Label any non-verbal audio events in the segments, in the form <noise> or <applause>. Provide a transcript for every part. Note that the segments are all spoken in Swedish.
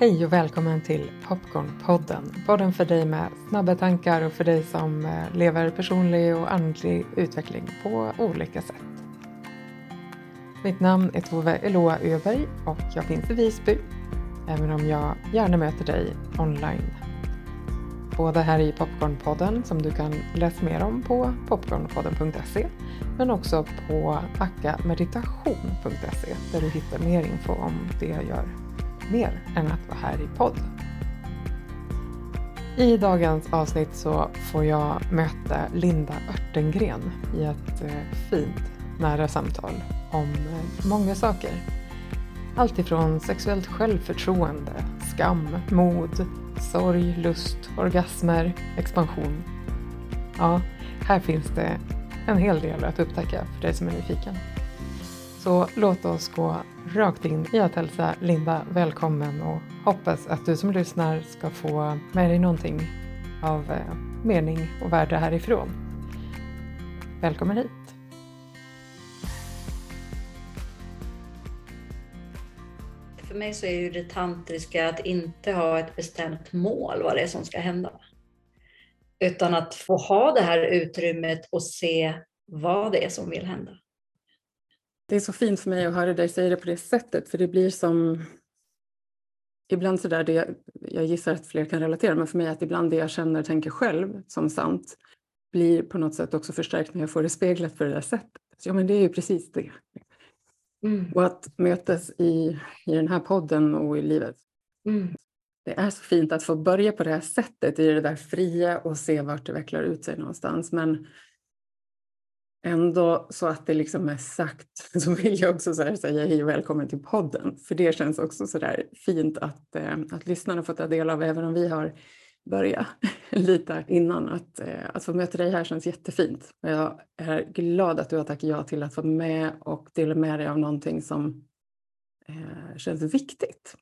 Hej och välkommen till Popcornpodden. Podden för dig med snabba tankar och för dig som eh, lever personlig och andlig utveckling på olika sätt. Mitt namn är Tove Eloa Öberg och jag finns i Visby, även om jag gärna möter dig online. Både här i Popcornpodden som du kan läsa mer om på popcornpodden.se men också på ackameditation.se där du hittar mer info om det jag gör mer än att vara här i podd. I dagens avsnitt så får jag möta Linda Örtengren i ett eh, fint nära samtal om eh, många saker. Allt ifrån sexuellt självförtroende, skam, mod, sorg, lust, orgasmer, expansion. Ja, här finns det en hel del att upptäcka för dig som är nyfiken. Så låt oss gå rakt in i att hälsa Linda välkommen och hoppas att du som lyssnar ska få med dig någonting av eh, mening och värde härifrån. Välkommen hit! För mig så är ju det tantriska att inte ha ett bestämt mål vad det är som ska hända. Utan att få ha det här utrymmet och se vad det är som vill hända. Det är så fint för mig att höra dig säga det på det sättet, för det blir som ibland så där, det, jag gissar att fler kan relatera, men för mig att ibland det jag känner och tänker själv som sant blir på något sätt också förstärkt när jag får det speglat på det där sättet. Ja, men det är ju precis det. Mm. Och att mötas i, i den här podden och i livet. Mm. Det är så fint att få börja på det här sättet, i det där fria och se vart det vecklar ut sig någonstans. Men ändå så att det liksom är sagt <laughs> så vill jag också så säga hej och välkommen till podden. För det känns också så där fint att, eh, att lyssnarna får ta del av, även om vi har börjat <laughs> lite innan. Att, eh, att få möta dig här känns jättefint. Jag är glad att du har tackat ja till att vara med och dela med dig av någonting som eh, känns viktigt,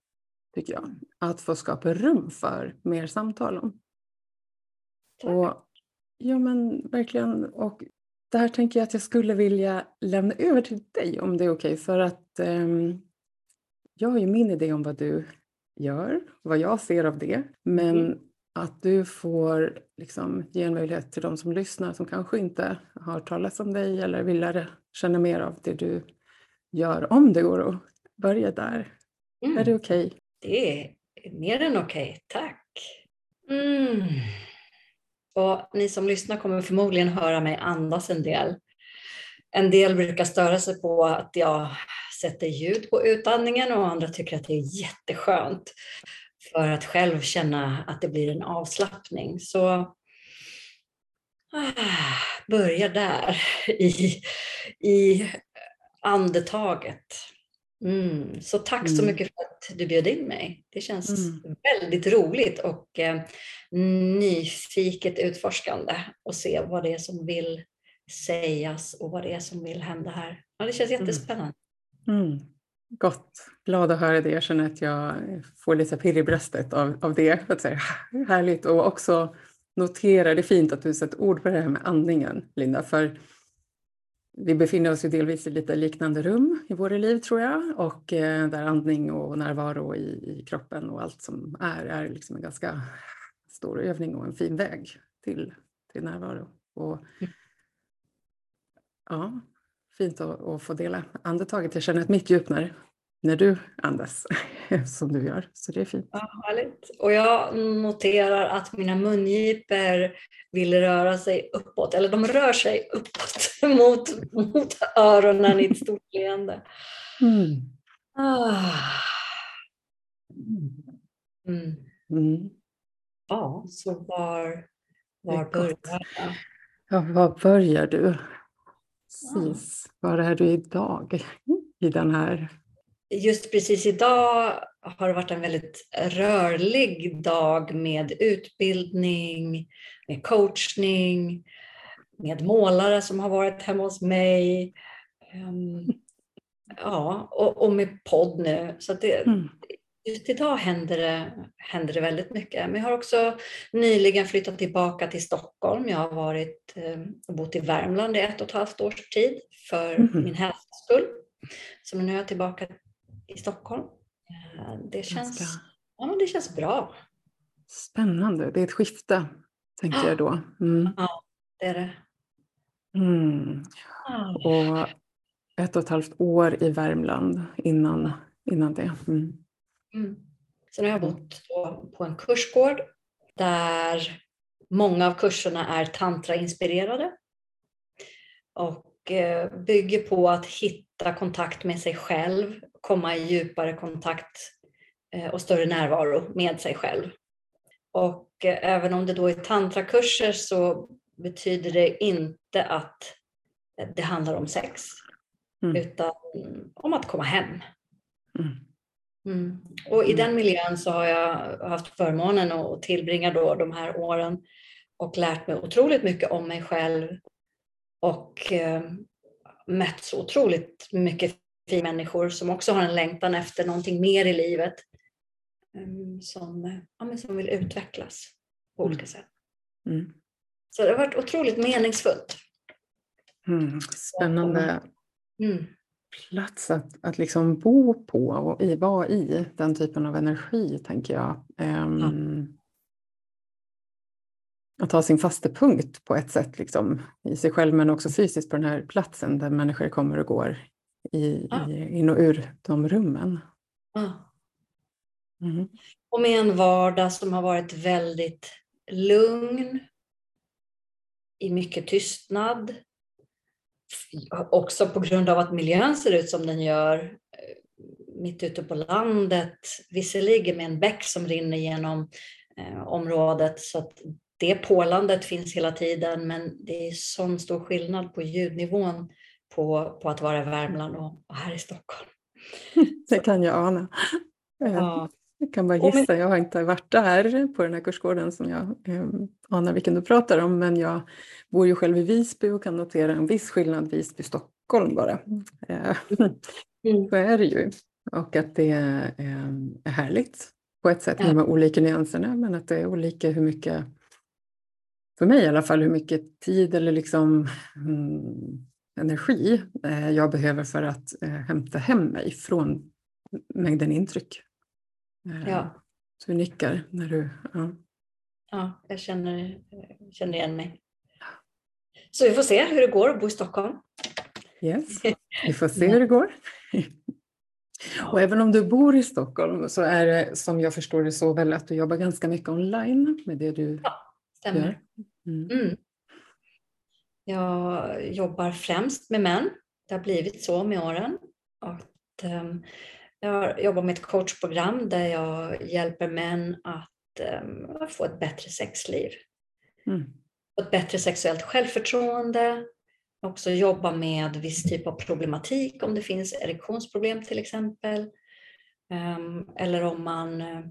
tycker jag. Att få skapa rum för mer samtal om. Tack. Och, ja men verkligen. Och det här tänker jag att jag skulle vilja lämna över till dig om det är okej. Okay, för att eh, jag har ju min idé om vad du gör, vad jag ser av det. Men mm. att du får liksom ge en möjlighet till de som lyssnar som kanske inte har talat om dig eller vill lära känna mer av det du gör. Om det går att börja där. Mm. Är det okej? Okay? Det är mer än okej, okay. tack. Mm. Och ni som lyssnar kommer förmodligen höra mig andas en del. En del brukar störa sig på att jag sätter ljud på utandningen och andra tycker att det är jätteskönt för att själv känna att det blir en avslappning. Så ah, börja där i, i andetaget. Mm. Så tack mm. så mycket för att du bjöd in mig. Det känns mm. väldigt roligt och eh, nyfiket utforskande och se vad det är som vill sägas och vad det är som vill hända här. Ja, det känns mm. jättespännande. Mm. Gott, glad att höra det. Jag känner att jag får lite pirr i bröstet av, av det. Att säga, härligt och också notera, det är fint att du sätter ord på det här med andningen Linda, för vi befinner oss ju delvis i lite liknande rum i våra liv tror jag och eh, där andning och närvaro i, i kroppen och allt som är är liksom en ganska stor övning och en fin väg till, till närvaro. Och, mm. ja, fint att, att få dela andetaget. Jag känner att mitt djupnar när du andas <laughs> som du gör. Så det är fint. Ja, härligt. Och jag noterar att mina mungipor vill röra sig uppåt, eller de rör sig uppåt <laughs> mot, mot öronen i ett stort leende. Mm. Ah. Mm. Mm. Ja, så var, var börjar jag? Ja, var börjar du? Precis. Var är du idag <laughs> i den här just precis idag har det varit en väldigt rörlig dag med utbildning, med coachning, med målare som har varit hemma hos mig. Um, ja, och, och, med podd nu. Så det, mm. just idag händer det, händer det väldigt mycket. Men jag har också nyligen flyttat tillbaka till Stockholm. Jag har varit um, och bott i Värmland i ett och ett halvt års tid för mm. min hälsas skull. Så nu är jag tillbaka i Stockholm. Eh, det känns, Ja, men det känns bra. Spännande, det är ett skifte, tänker jag då. Mm. Ja, det är det. Mm. Och ett och ett halvt år i Värmland innan, innan det. Mm. Mm. Sen har jag bott på en kursgård där många av kurserna är tantrainspirerade och bygger på att hitta kontakt med sig själv, komma i djupare kontakt eh, och större närvaro med sig själv. Och eh, även om det då är tantrakurser så betyder det inte att det handlar om sex, mm. utan om att komma hem. Mm. Mm. Och i den miljön så har jag haft förmånen att tillbringa då de här åren och lärt mig otroligt mycket om mig själv och eh, mött så otroligt mycket fina människor som också har en längtan efter någonting mer i livet um, som, ja, som vill utvecklas på olika mm. sätt. Mm. Så det har varit otroligt meningsfullt. Mm, spännande mm. plats att, att liksom bo på och i, vara i den typen av energi, tänker jag. Um. Att ha sin fasta punkt på ett sätt liksom, i sig själv men också fysiskt på den här platsen där människor kommer och går i, ja. i, in och ur de rummen. Ja. Mm. Och med en vardag som har varit väldigt lugn, i mycket tystnad. Också på grund av att miljön ser ut som den gör eh, mitt ute på landet. Visserligen med en bäck som rinner genom eh, området så att det pålandet finns hela tiden men det är sån stor skillnad på ljudnivån på, på att vara i Värmland och, och här i Stockholm. <laughs> Det kan jag ana. Ja. Jag kan bara gissa, jag har inte varit där på den här kursgården som jag eh, anar vilken du pratar om, men jag bor ju själv i Visby och kan notera en viss skillnad Visby-Stockholm bara. Eh, <laughs> mm. Så är det ju. Och att det eh, är härligt på ett sätt med de olika nyanserna, men att det är olika hur mycket, för mig i alla fall, hur mycket tid eller liksom mm, energi eh, jag behöver för att eh, hämta hem mig från mängden intryck. Eh, ja. Så du nickar när du... Ja, ja jag känner, känner igen mig. Så vi får se hur det går att bo i Stockholm. Yes, vi får se <laughs> hur det går. Och även om du bor i Stockholm så är det som jag förstår det så väl att du jobbar ganska mycket online med det du ja, stämmer. Mm. Mm. Jag jobbar främst med män. Det har blivit så med åren. Att, um, jag jobbar med ett coachprogram där jag hjälper män att um, få ett bättre sexliv. Mm. Ett bättre sexuellt självförtroende. Också jobba med viss typ av problematik om det finns erektionsproblem till exempel. Um, eller om man uh,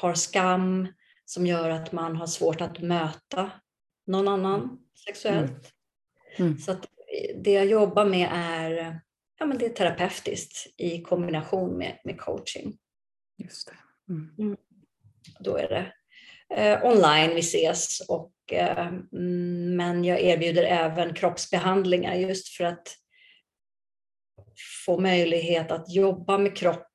har skam som gör att man har svårt att möta någon annan sexuellt. Mm. Mm. Så att det jag jobbar med är ja, men det är terapeutiskt i kombination med, med coaching. Just det. Mm. Mm. Då är det eh, online vi ses, och, eh, men jag erbjuder även kroppsbehandlingar just för att få möjlighet att jobba med kroppen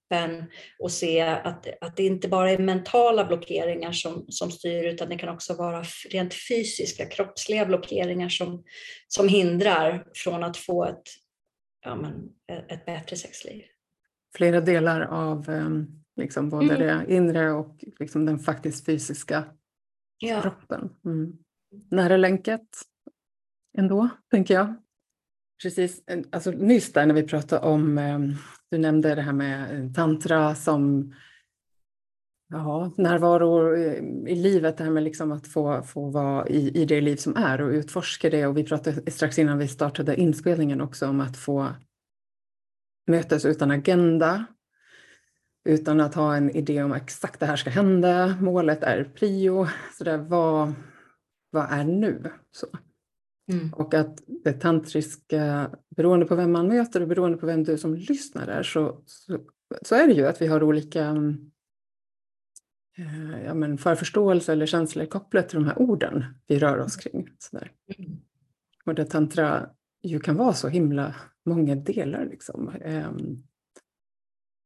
och se att, att det inte bara är mentala blockeringar som, som styr utan det kan också vara rent fysiska, kroppsliga blockeringar som, som hindrar från att få ett ja, men, ett bättre sexliv. Flera delar av ehm, liksom, både mm. det inre och liksom, den faktiskt fysiska ja. kroppen. Mm. Nära länket ändå, tänker jag. Precis, alltså nyss där när vi pratade om, ehm, du nämnde det här med eh, tantra som ja, närvaro eh, i livet, det här med liksom att få, få vara i, i det liv som är och utforska det. Och vi pratade strax innan vi startade inspelningen också om att få mötes utan agenda, utan att ha en idé om exakt det här ska hända. Målet är prio. Så där, vad, vad är nu? Så. Mm. Och att det tantriska, beroende på vem man möter och beroende på vem du som lyssnar är, så, så, så är det ju att vi har olika Eh, ja, men förförståelse eller känslor kopplat till de här orden vi rör oss kring. Sådär. Mm. Och där tantra ju kan vara så himla många delar. Liksom. Ehm,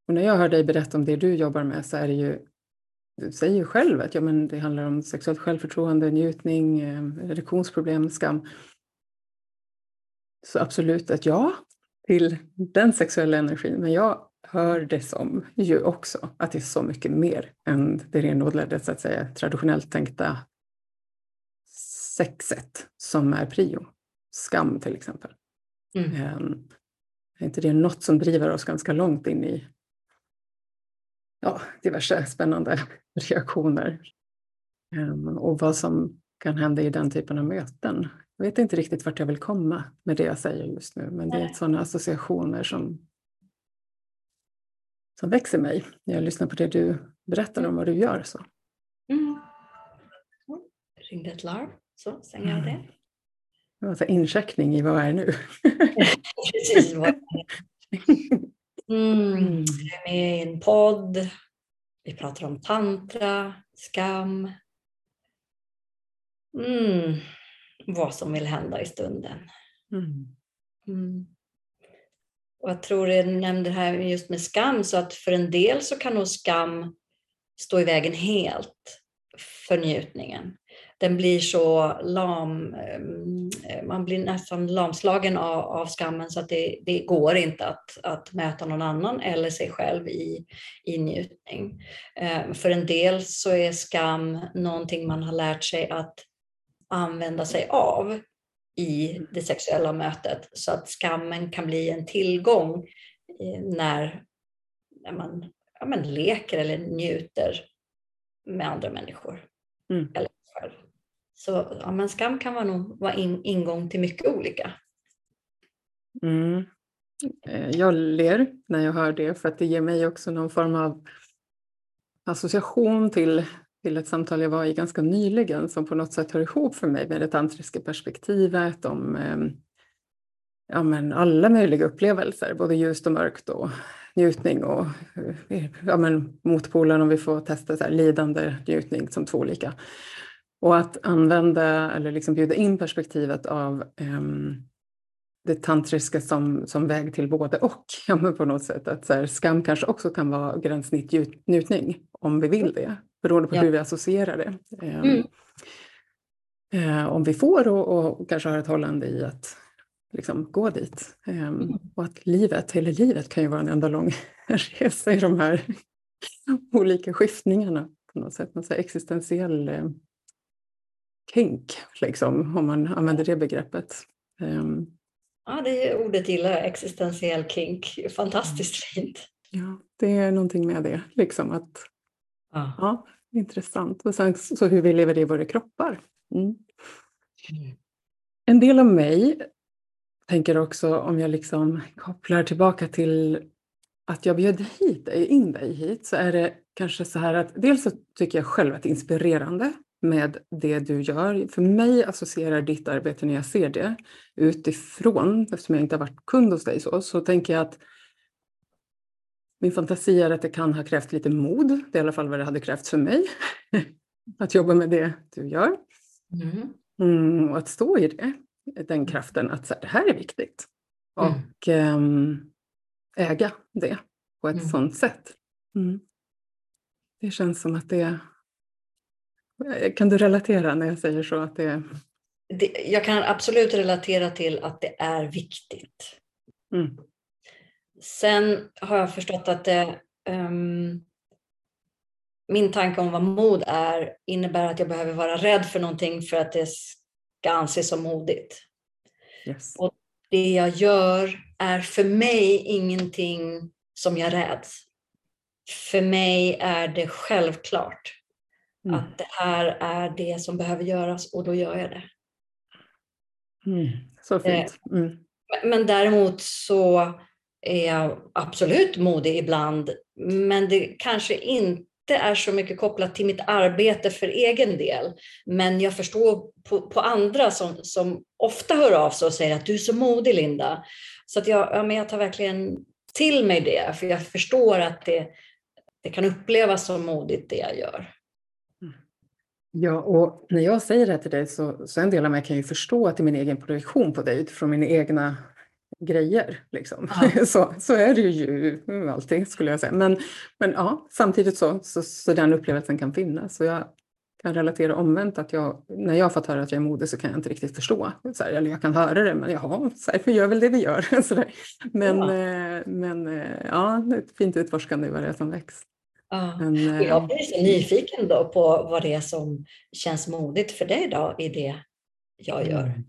och när jag hör dig berätta om det du jobbar med så är det ju du säger ju själv att ja, men det handlar om sexuellt självförtroende, njutning, eh, erektionsproblem, skam. Så absolut ett ja till den sexuella energin. Men jag hör det som ju också att det är så mycket mer än det renodlade, så att säga, traditionellt tänkta sexet som är prio. Skam till exempel. Mm. Um, är inte det något som driver oss ganska långt in i ja, diverse spännande reaktioner? Um, och vad som kan hända i den typen av möten. Jag vet inte riktigt vart jag vill komma med det jag säger just nu, men det är sådana associationer som, som växer mig när jag lyssnar på det du berättar om vad du gör. Så. Mm. Ringde ett larm, så stänger jag det. Det var en incheckning i vad är nu? <laughs> Precis. Vad <laughs> mm. Jag är med i en podd. Vi pratar om tantra, skam. Mm. Vad som vill hända i stunden. Mm. Mm. Och jag tror du nämnde det här just med skam, så att för en del så kan nog skam stå i vägen helt för njutningen den blir så lam, eh, man blir nästan lamslagen av, av skammen så att det, det går inte att, att möta någon annan eller sig själv i, i njutning. Eh, för en del så är skam någonting man har lärt sig att använda sig av i det sexuella mötet så att skammen kan bli en tillgång eh, när, när man ja, men leker eller njuter med andra människor. Mm. Eller själv. Så ja, men skam kan vara, nog vara in, ingång till mycket olika. Mm. Eh, jag ler när jag hör det för att det ger mig också någon form av association till, till ett samtal jag var i ganska nyligen som på något sätt hör ihop för mig med det tantriska perspektivet om eh, ja, men alla möjliga upplevelser, både ljust och mörkt och njutning och eh, ja, men motpolen om vi får testa så här, lidande njutning som två olika. Och att använda eller liksom bjuda in perspektivet av um, det tantriska som, som väg till både och. <laughs> Ja, men på något sätt att så här, skam kanske också kan vara gränssnitt njutning om vi vill det, beroende på ja. hur vi associerar det. Um, mm. uh, om vi får och, och, kanske har ett hållande i att liksom, gå dit. Um, mm. Och att livet, hela livet kan ju vara en enda lång <laughs> resa i de här <laughs> olika skiftningarna på något sätt. Någon så existentiell uh, kink, liksom, om man använder det begreppet. Um, ja, det är ordet gillar existentiell kink. Fantastiskt mm. fint. Ja, det är någonting med det, liksom att ja, ja intressant. Och sen så hur vi lever i våra kroppar. Mm. Mm. En del av mig tänker också om jag liksom kopplar tillbaka till att jag bjöd hit dig, in dig hit, så är det kanske så här att dels så tycker jag själv att det är inspirerande med det du gör. För mig associerar ditt arbete när jag ser det utifrån, eftersom jag inte har varit kund hos dig så, så tänker jag att min fantasi är att det kan ha krävt lite mod. Det är i alla fall vad det hade krävts för mig. <laughs> att jobba med det du gör. Mm. Mm, och att stå i det, den kraften att så här, det här är viktigt. Mm. Och um, äga det på ett mm. sådant sätt. Mm. Det känns som att det kan du relatera när jag säger så? Att det... det jag kan absolut relatera till att det är viktigt. Mm. Sen har jag förstått att det, um, min tanke om vad mod är innebär att jag behöver vara rädd för någonting för att det ska anses som modigt. Yes. Och det jag gör är för mig ingenting som jag räds. För mig är det självklart. Mm. Att det här är det som behöver göras och då gör jag det. Mm. Så fint. Eh, mm. Men däremot så är jag absolut modig ibland, men det kanske inte är så mycket kopplat till mitt arbete för egen del. Men jag förstår på, på andra som, som ofta hör av sig och säger att du är så modig Linda. Så att jag, ja, men jag tar verkligen till mig det, för jag förstår att det, det kan upplevas som modigt det jag gör. Ja, och när jag säger det till dig så, så en del av mig kan ju förstå att det är min egen projektion på dig utifrån mina egna grejer. Liksom. Ja. <laughs> så, så är det ju alltid skulle jag säga. Men, men ja, samtidigt så, så, så den upplevelsen kan finnas. Så jag kan relatera omvänt att jag, när jag har fått höra att jag är modig så kan jag inte riktigt förstå. Så här, eller jag kan höra det men jaha, så här, vi gör väl det vi gör. <laughs> så där. Men, ja. Eh, men eh, ja, ett fint utforskande i vad det är som väcks. Men, eh, jag blir så nyfiken då på vad det är som känns modigt för dig då i det jag gör. Mm.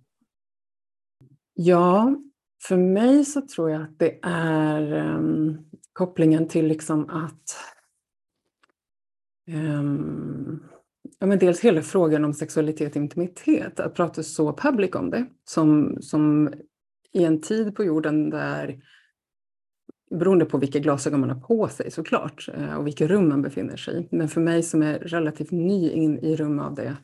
Ja, för mig så tror jag att det är um, kopplingen till liksom att um, ja, men dels hela frågan om sexualitet och intimitet, att prata så public om det, som, som i en tid på jorden där beroende på vilka glasögon man har på sig såklart eh, och vilka rum man befinner sig i. Men för mig som är relativt ny in i rum av det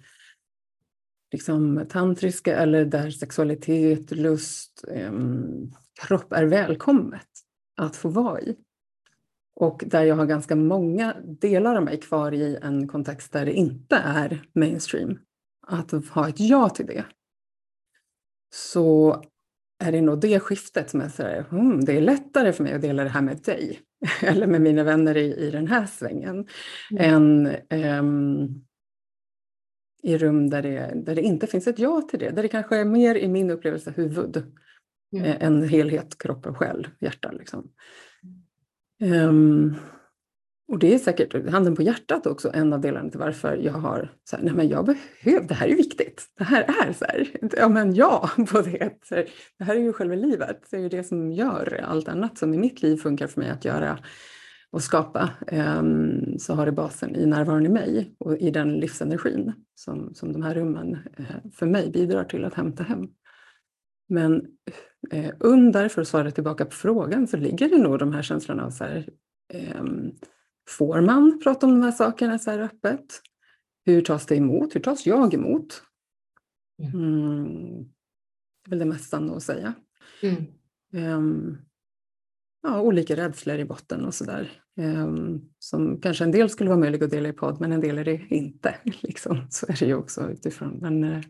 liksom, tantriska eller där sexualitet, lust, eh, kropp är välkommet att få vara i. Och där jag har ganska många delar av mig kvar i en kontext där det inte är mainstream. Att ha ett ja till det. Så är det nog det skiftet som är så här, hmm, det är lättare för mig att dela det här med dig <laughs> eller med mina vänner i, i den här svängen mm. än um, i rum där det, där det inte finns ett ja till det. Där det kanske är mer i min upplevelse huvud mm. än helhet, kropp och själ, hjärta. Liksom. Um, och det är säkert handen på hjärtat också en av delarna till varför jag har så här, nej men jag behöver, det här är viktigt. Det här är så här, ja men ja <laughs> på det. Här, det här är ju själva livet, det är ju det som gör allt annat som i mitt liv funkar för mig att göra och skapa. Um, så har det basen i närvaron i mig och i den livsenergin som, som de här rummen uh, för mig bidrar till att hämta hem. Men eh, under, för att svara tillbaka på frågan, så ligger det nog de här känslorna av så här, eh, Får man prata om de här sakerna så här öppet? Hur tas det emot? Hur tas jag emot? Mm. Det är väl det mest sanna att säga. Mm. Um, ja, olika rädslor i botten och sådär. Um, som kanske en del skulle vara möjliga att dela i podd, men en del är det inte. <laughs> Liksom. Så är det ju också utifrån. Men, uh,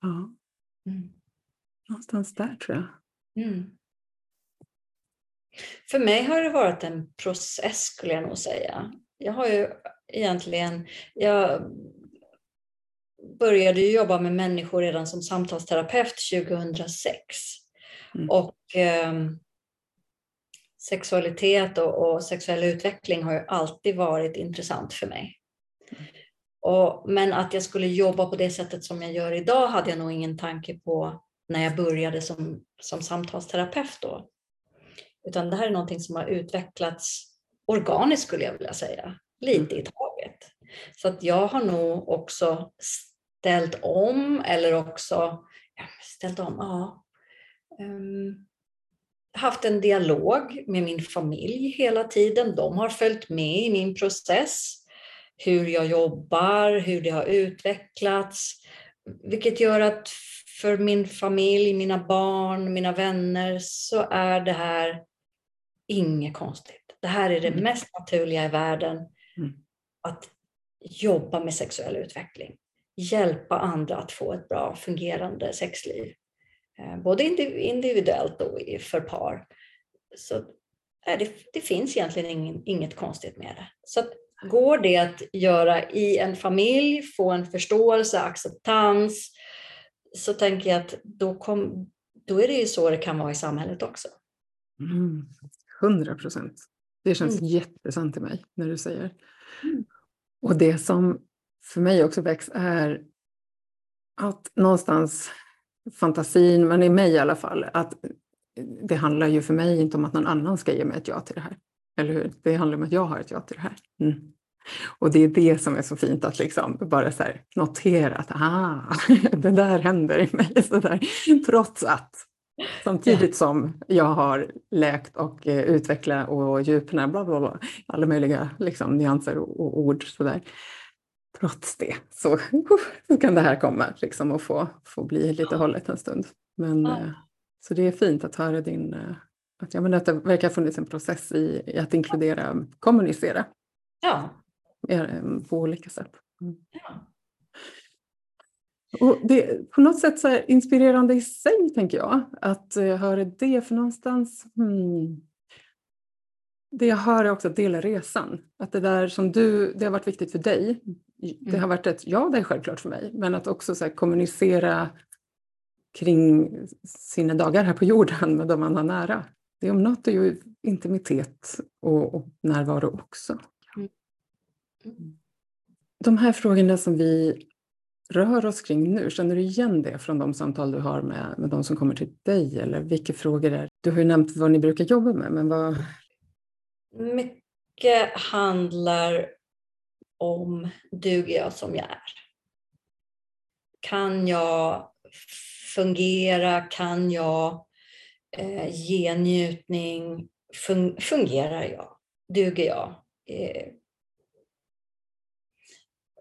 ja. Mm. Någonstans där tror jag. Mm. För mig har det varit en process skulle jag nog säga. Jag har ju egentligen, jag började jobba med människor redan som samtalsterapeut 2006. Mm. Och eh, sexualitet och, och, sexuell utveckling har ju alltid varit intressant för mig. Och, men att jag skulle jobba på det sättet som jag gör idag hade jag nog ingen tanke på när jag började som, som samtalsterapeut då. Utan det här är någonting som har utvecklats organiskt skulle jag vilja säga, lite i taget. Så att jag har nog också ställt om eller också, ställt om, ja, um, haft en dialog med min familj hela tiden. De har följt med i min process, hur jag jobbar, hur det har utvecklats, vilket gör att för min familj, mina barn, mina vänner så är det här inget konstigt. Det här är det mm. mest naturliga i världen. Mm. Att jobba med sexuell utveckling. Hjälpa andra att få ett bra fungerande sexliv. Eh, både individuellt och för par. Så det, det finns egentligen inget konstigt med det. Så går det att göra i en familj, få en förståelse, acceptans, så tänker jag att då, kom, då är det ju så det kan vara i samhället också. Mm. 100 procent. Det känns mm. jättesant till mig när du säger. Mm. Och det som för mig också väcks är att någonstans fantasin, men i mig i alla fall, att det handlar ju för mig inte om att någon annan ska ge mig ett ja till det här. Eller hur? Det handlar om att jag har ett ja till det här. Mm. Och det är det som är så fint att liksom bara så notera att ah, <laughs> det där händer i mig. Så där. Trots att Samtidigt som jag har läkt och eh, utvecklat och djupnat bla, bla, bla, alla möjliga liksom, nyanser och, och ord. Sådär. Trots det så, så kan det här komma liksom, och få, få bli lite hållet en stund. Men, eh, så det är fint att höra din, eh, att, ja, men att det verkar ha funnits en process i, i att inkludera, kommunicera ja. Eh, på olika sätt. Mm. Ja. Och det är på något sätt så inspirerande i sig, tänker jag, att uh, höra det. För någonstans, hmm, det jag hör är också att dela resan. Att det där som du, det har varit viktigt för dig. Det har mm. varit ett, ja det är självklart för mig, men att också så kommunicera kring sina dagar här på jorden med de man har nära. Det om något är ju intimitet och, och närvaro också. Mm. De här frågorna som vi rör oss kring nu, känner du igen det från de samtal du har med, med de som kommer till dig? Eller vilka frågor är Du har ju nämnt vad ni brukar jobba med, men vad... Mycket handlar om duger jag som jag är? Kan jag fungera? Kan jag eh, ge njutning? Fun fungerar jag? Duger jag? Eh,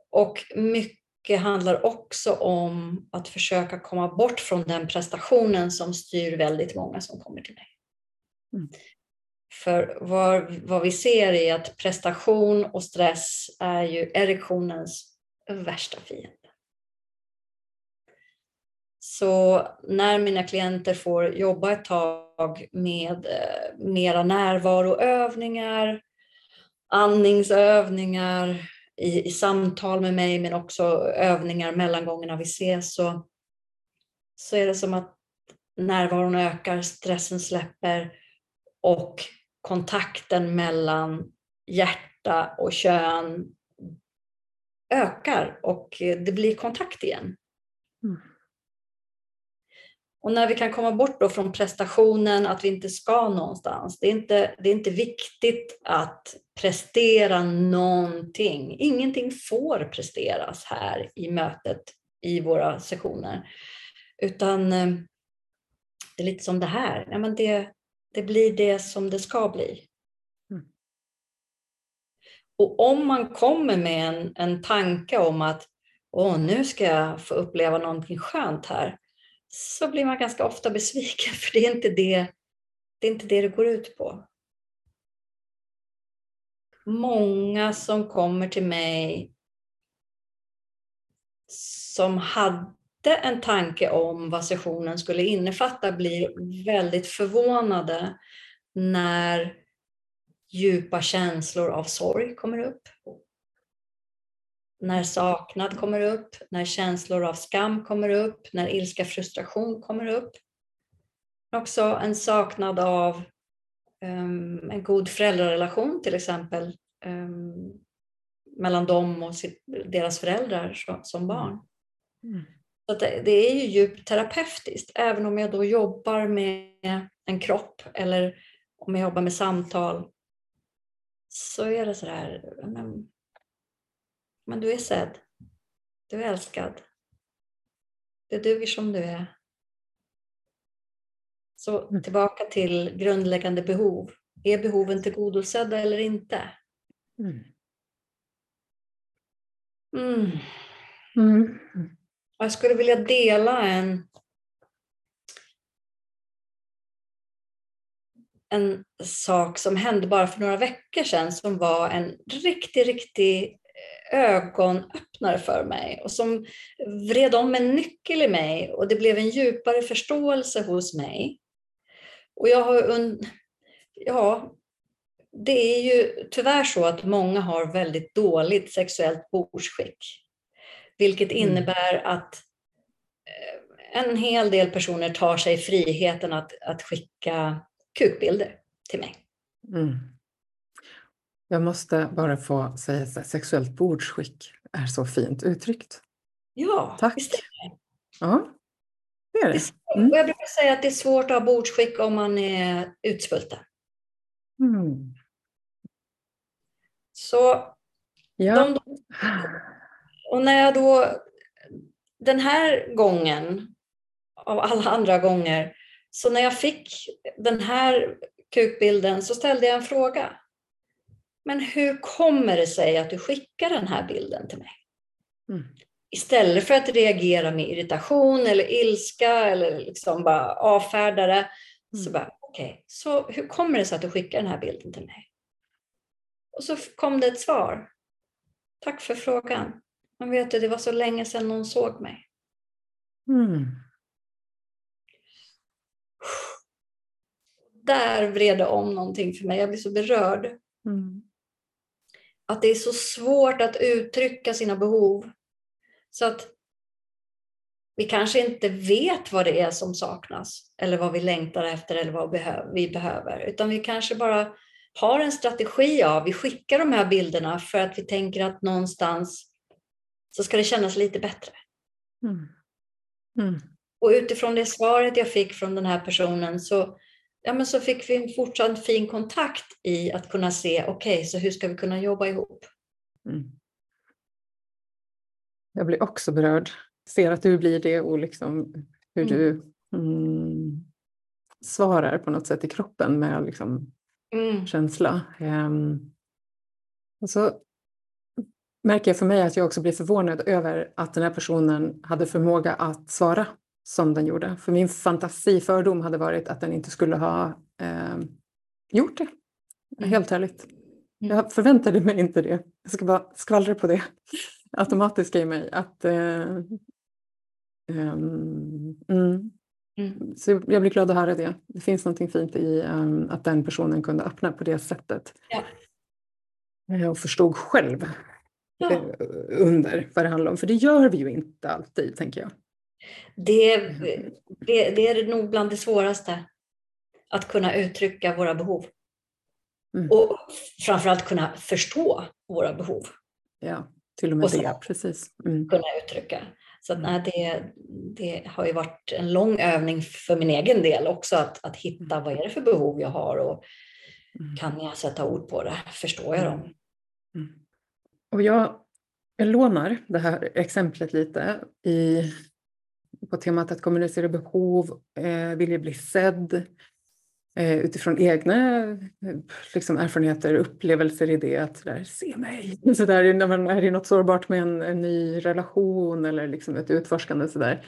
och mycket handlar också om att försöka komma bort från den prestationen som styr väldigt många som kommer till mig. Mm. För vad, vad vi ser är att prestation och stress är ju erektionens värsta fiende. Så när mina klienter får jobba ett tag med eh, mera närvaroövningar, andningsövningar i, i samtal med mig men också övningar mellan gångerna vi ses så, så är det som att närvaron ökar, stressen släpper och kontakten mellan hjärta och kön ökar och det blir kontakt igen. Mm. Och när vi kan komma bort då från prestationen, att vi inte ska någonstans. Det är inte, det är inte viktigt att prestera någonting. Ingenting får presteras här i mötet, i våra sessioner. Utan eh, det är lite som det här. Ja, men det, det blir det som det ska bli. Mm. Och om man kommer med en, en tanke om att Åh, nu ska jag få uppleva någonting skönt här så blir man ganska ofta besviken <laughs> för det är inte det det, är inte det, det går ut på. Många som kommer till mig som hade en tanke om vad sessionen skulle innefatta blir väldigt förvånade när djupa känslor av sorg kommer upp när saknad kommer upp, när känslor av skam kommer upp, när ilska, frustration kommer upp. Också en saknad av en god föräldrarelation till exempel um, mellan dem och deras föräldrar som, barn. Mm. Så det, det, är ju djupt terapeutiskt, även om jag då jobbar med en kropp eller om jag jobbar med samtal så är det sådär, men du är sedd. Du är älskad. Du duger som du är. Så mm. tillbaka till grundläggande behov. Är behoven tillgodosedda eller inte? Mm. Mm. Mm. Jag skulle vilja dela en, en sak som hände bara för några veckor sedan som var en riktig, riktig ögonöppnare för mig och som vred om en nyckel i mig och det blev en djupare förståelse hos mig. Och jag har, ja, det är ju tyvärr så att många har väldigt dåligt sexuellt bordsskick. Vilket mm. innebär att eh, en hel del personer tar sig friheten att, att skicka kukbilder till mig. Mm. Jag måste bara få säga att sexuellt bordsskick är så fint uttryckt. Ja, Tack. visst är det. Ja, det är det. Mm. Jag brukar säga att det är svårt att ha bordsskick om man är utsvulten. Mm. Så ja. de, och när jag då den här gången av alla andra gånger, så när jag fick den här kukbilden så ställde jag en fråga. Men hur kommer det sig att du skickar den här bilden till mig? Mm. Istället för att reagera med irritation eller ilska eller liksom bara avfärda det. Mm. Så bara, okej, okay, så hur kommer det sig att du skickar den här bilden till mig? Och så kom det ett svar. Tack för frågan. Men vet du, det var så länge sedan någon såg mig. Mm. Där vred det om någonting för mig. Jag blir så berörd. Mm. Att det är så svårt att uttrycka sina behov. Så att vi kanske inte vet vad det är som saknas eller vad vi längtar efter eller vad vi behöver. Utan vi kanske bara har en strategi av, vi skickar de här bilderna för att vi tänker att någonstans så ska det kännas lite bättre. Mm. Mm. Och utifrån det svaret jag fick från den här personen så, ja, men så fick vi en fortsatt fin kontakt i att kunna se, okej, okay, så hur ska vi kunna jobba ihop? Mm. Jag blir också berörd. Ser att du blir det och liksom hur du mm, svarar på något sätt i kroppen med liksom Mm. känsla. Um, och så märker jag för mig att jag också blir förvånad över att den här personen hade förmåga att svara som den gjorde. För min fantasifördom hade varit att den inte skulle ha eh, gjort det. Mm. Helt ärligt. Mm. Jag förväntade mig inte det. Jag ska bara skvallra på det automatiska i mig. Att, eh, um, mm. Mm. Så jag blir glad att höra det. Det finns någonting fint i um, att den personen kunde öppna på det sättet. Ja. Och förstod själv Ja. eh, under vad det handlar om. För det gör vi ju inte alltid, tänker jag. Det, det, det är nog bland det svåraste. Att kunna uttrycka våra behov. Mm. Och framförallt kunna förstå våra behov. Ja, till och med Och det, precis. Mm. Kunna uttrycka. Så att, Mm. nej, det, det har ju varit en lång övning för min egen del också. Att, att hitta vad är det för behov jag har och Mm. kan jag sätta ord på det? Förstår jag dem? Mm. Och jag, jag lånar det här exemplet lite i, på temat att kommunicera behov, eh, vilja bli sedd utifrån egna eh, liksom, erfarenheter, upplevelser i det. Att där, se mig! <laughs> Så där, när man är i något sårbart med en, en ny relation eller liksom ett utforskande så där.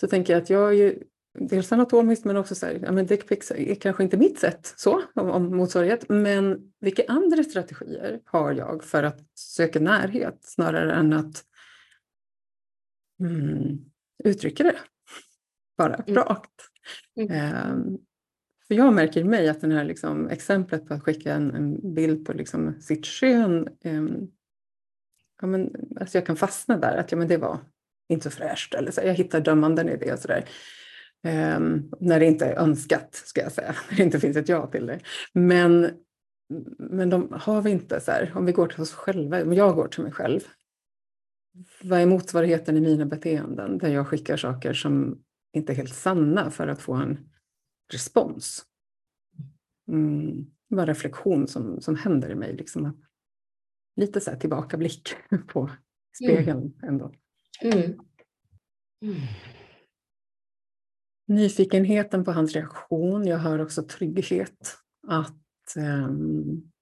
Så tänker jag att jag är ju dels anatomiskt men också så här, ja men dickpics är kanske inte mitt sätt så, om, om motsvarighet. Men vilka andra strategier har jag för att söka närhet snarare än att mm, uttrycka det bara Mm. rakt. Mm. Ehm, för jag märker i mig att det här liksom, exemplet på att skicka en, en bild på liksom, sitt kön, eh, ja, men, alltså jag kan fastna där, att ja, men det var inte så fräscht. Eller så, jag hittar dömanden i det och sådär. Eh, när det inte är önskat, ska jag säga. <laughs> När det inte finns ett ja till det. Men, men de har vi inte så här, om vi går till oss själva, om jag går till mig själv. Vad är motsvarigheten i mina beteenden där jag skickar saker som inte är helt sanna för att få en respons? Mm, det var en reflektion som, som händer i mig. Liksom att, lite så här tillbakablick <laughs> på spegeln ändå. Mm. Mm. Nyfikenheten på hans reaktion. Jag har också trygghet att ehm,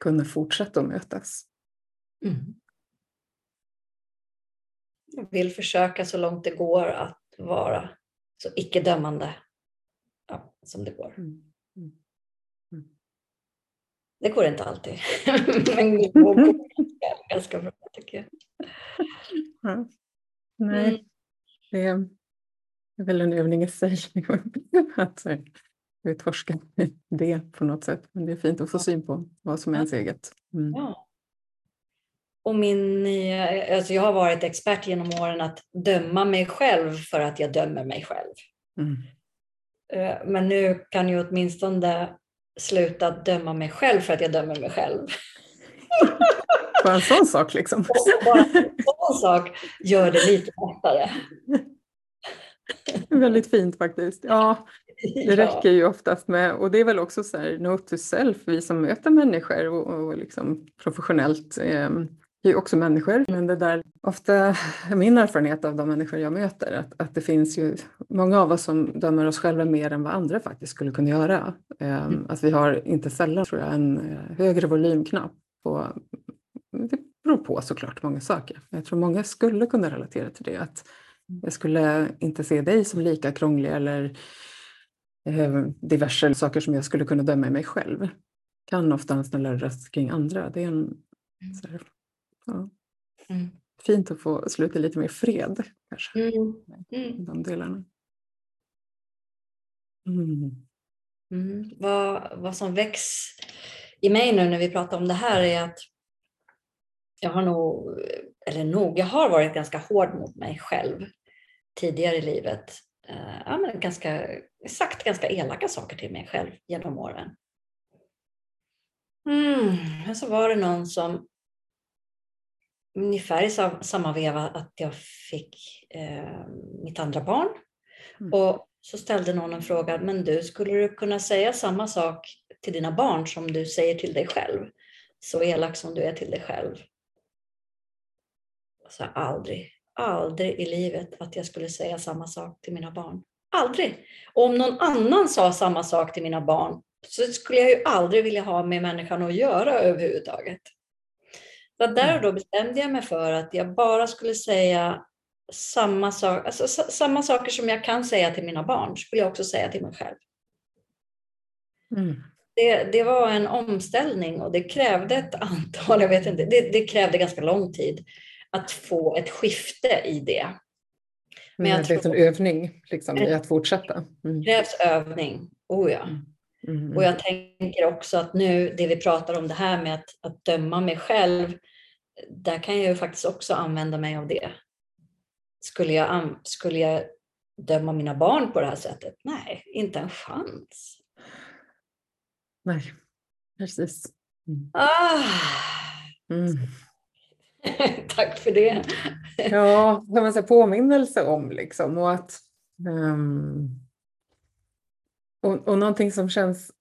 kunna fortsätta att mötas. Mm. Jag vill försöka så långt det går att vara så icke-dömande ja, som det går. Mm. Mm. Det går inte alltid, <laughs> men det går <laughs> ganska, bra tycker jag. Ja. Nej, Mm. det är väl en övning i sig <laughs> att eh, utforska det på något sätt. Men det är fint att få syn på vad som är ens eget. Mm. Ja. Och min alltså jag har varit expert genom åren att döma mig själv för att jag dömer mig själv. Mm. Eh, Men nu kan jag åtminstone sluta döma mig själv för att jag dömer mig själv. <laughs> Bara en sån sak liksom. Bara en sån sak gör det lite lättare. <laughs> Väldigt fint faktiskt. Ja, det räcker ju oftast med, och det är väl också så här, note to self, vi som möter människor och, och liksom professionellt eh, ju också människor. Men det där, ofta är min erfarenhet av de människor jag möter, att, att det finns ju många av oss som dömer oss själva mer än vad andra faktiskt skulle kunna göra. Eh, Att vi har inte sällan, tror jag, en eh, högre volymknapp på det beror på såklart många saker. Jag tror många skulle kunna relatera till det. Att jag skulle inte se dig som lika krånglig eller eh, diverse saker som jag skulle kunna döma i mig själv. Kan ofta en snällare röst kring andra. Det är en så här, ja, Mm. fint att få sluta lite mer fred kanske. Mm. Mm. De delarna. Mm. Mm. Vad, vad som väcks i mig nu när vi pratar om det här är att jag har nog, eller nog, jag har varit ganska hård mot mig själv tidigare i livet. Uh, ja, men ganska, sagt ganska elaka saker till mig själv genom åren. Mm. Men så var det någon som ungefär i samma veva att jag fick eh, mitt andra barn. Mm. Och så ställde någon en fråga, men du, skulle du kunna säga samma sak till dina barn som du säger till dig själv? Så elak som du är till dig själv. Så aldrig, aldrig i livet att jag skulle säga samma sak till mina barn. Aldrig! Och om någon annan sa samma sak till mina barn så skulle jag ju aldrig vilja ha med människan att göra överhuvudtaget. Så där och då bestämde jag mig för att jag bara skulle säga samma, sak, alltså, samma saker som jag kan säga till mina barn, skulle jag också säga till mig själv. Mm. Det, det, var en omställning och det krävde ett antal, jag vet inte, det, det krävde ganska lång tid att få ett skifte i det. Men jag tror, en övning liksom, i att fortsätta. Mm. Det krävs övning, oh ja. Mm. Och jag tänker också att nu, det vi pratar om det här med att, att döma mig själv, där kan jag ju faktiskt också använda mig av det. Skulle jag, skulle jag döma mina barn på det här sättet? Nej, inte en chans. Nej, precis. Mm. Ah. Mm. <laughs> Tack för det. ja, kan man säga påminnelse om liksom och att um, och, och någonting som känns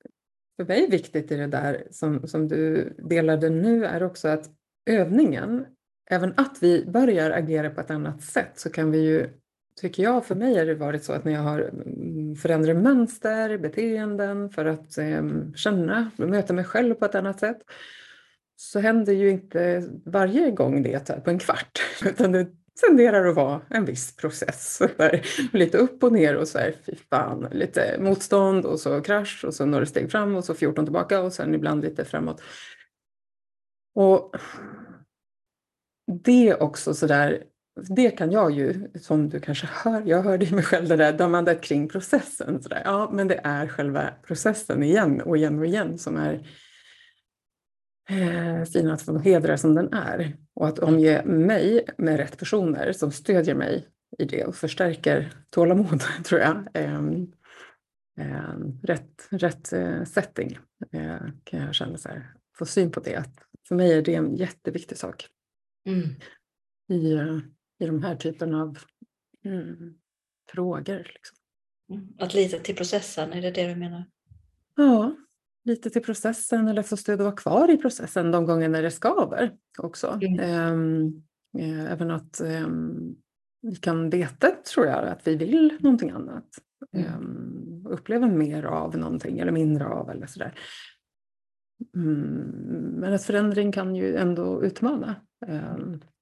för mig viktigt i det där som, som du delade nu är också att övningen, även att vi börjar agera på ett annat sätt så kan vi ju, tycker jag, för mig har det varit så att när jag har mm, förändrat mönster, beteenden för att eh, känna, möta mig själv på ett annat sätt så händer ju inte varje gång det på en kvart <laughs> utan det tenderar att vara en viss process. Där, lite upp och ner och så här, fy fan, lite motstånd och så krasch och så några steg fram och så 14 tillbaka och sen ibland lite framåt. Och det också så där, det kan jag ju, som du kanske hör, jag hörde i mig själv det där dömandet kring processen. Så där. Ja, men det är själva processen igen och igen och igen som är eh, fin att få hedra som den är. Och att omge mig med rätt personer som stödjer mig i det och förstärker tålamod, <laughs> tror jag. Eh, eh, rätt rätt eh, setting eh, kan jag känna så här, få syn på det. För mig är det en jätteviktig sak mm. i, eh, i de här typen av mm, frågor. Liksom. Mm. Att lita till processen, är det det du menar? Ja, lite till processen eller få stöd att vara kvar i processen de gånger när det skaver också. Mm. Um, även att um, vi kan veta, tror jag, att vi vill någonting annat. Mm. Um, uppleva mer av någonting eller mindre av eller sådär. Mm, men att förändring kan ju ändå utmana.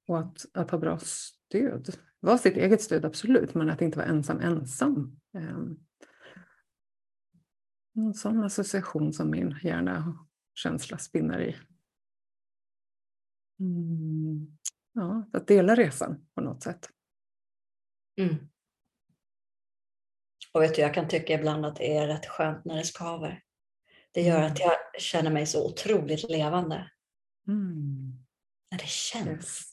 och att, att ha bra stöd. Vara sitt eget stöd, absolut, men att inte vara ensam ensam. En sån association som min hjärna och känsla spinner i. Mm. Ja, att dela resan på något sätt. Mm. Och vet du, jag kan tycka ibland att det är rätt skönt när det skaver. Det gör att mm. jag känner mig så otroligt levande. Mm. När det känns.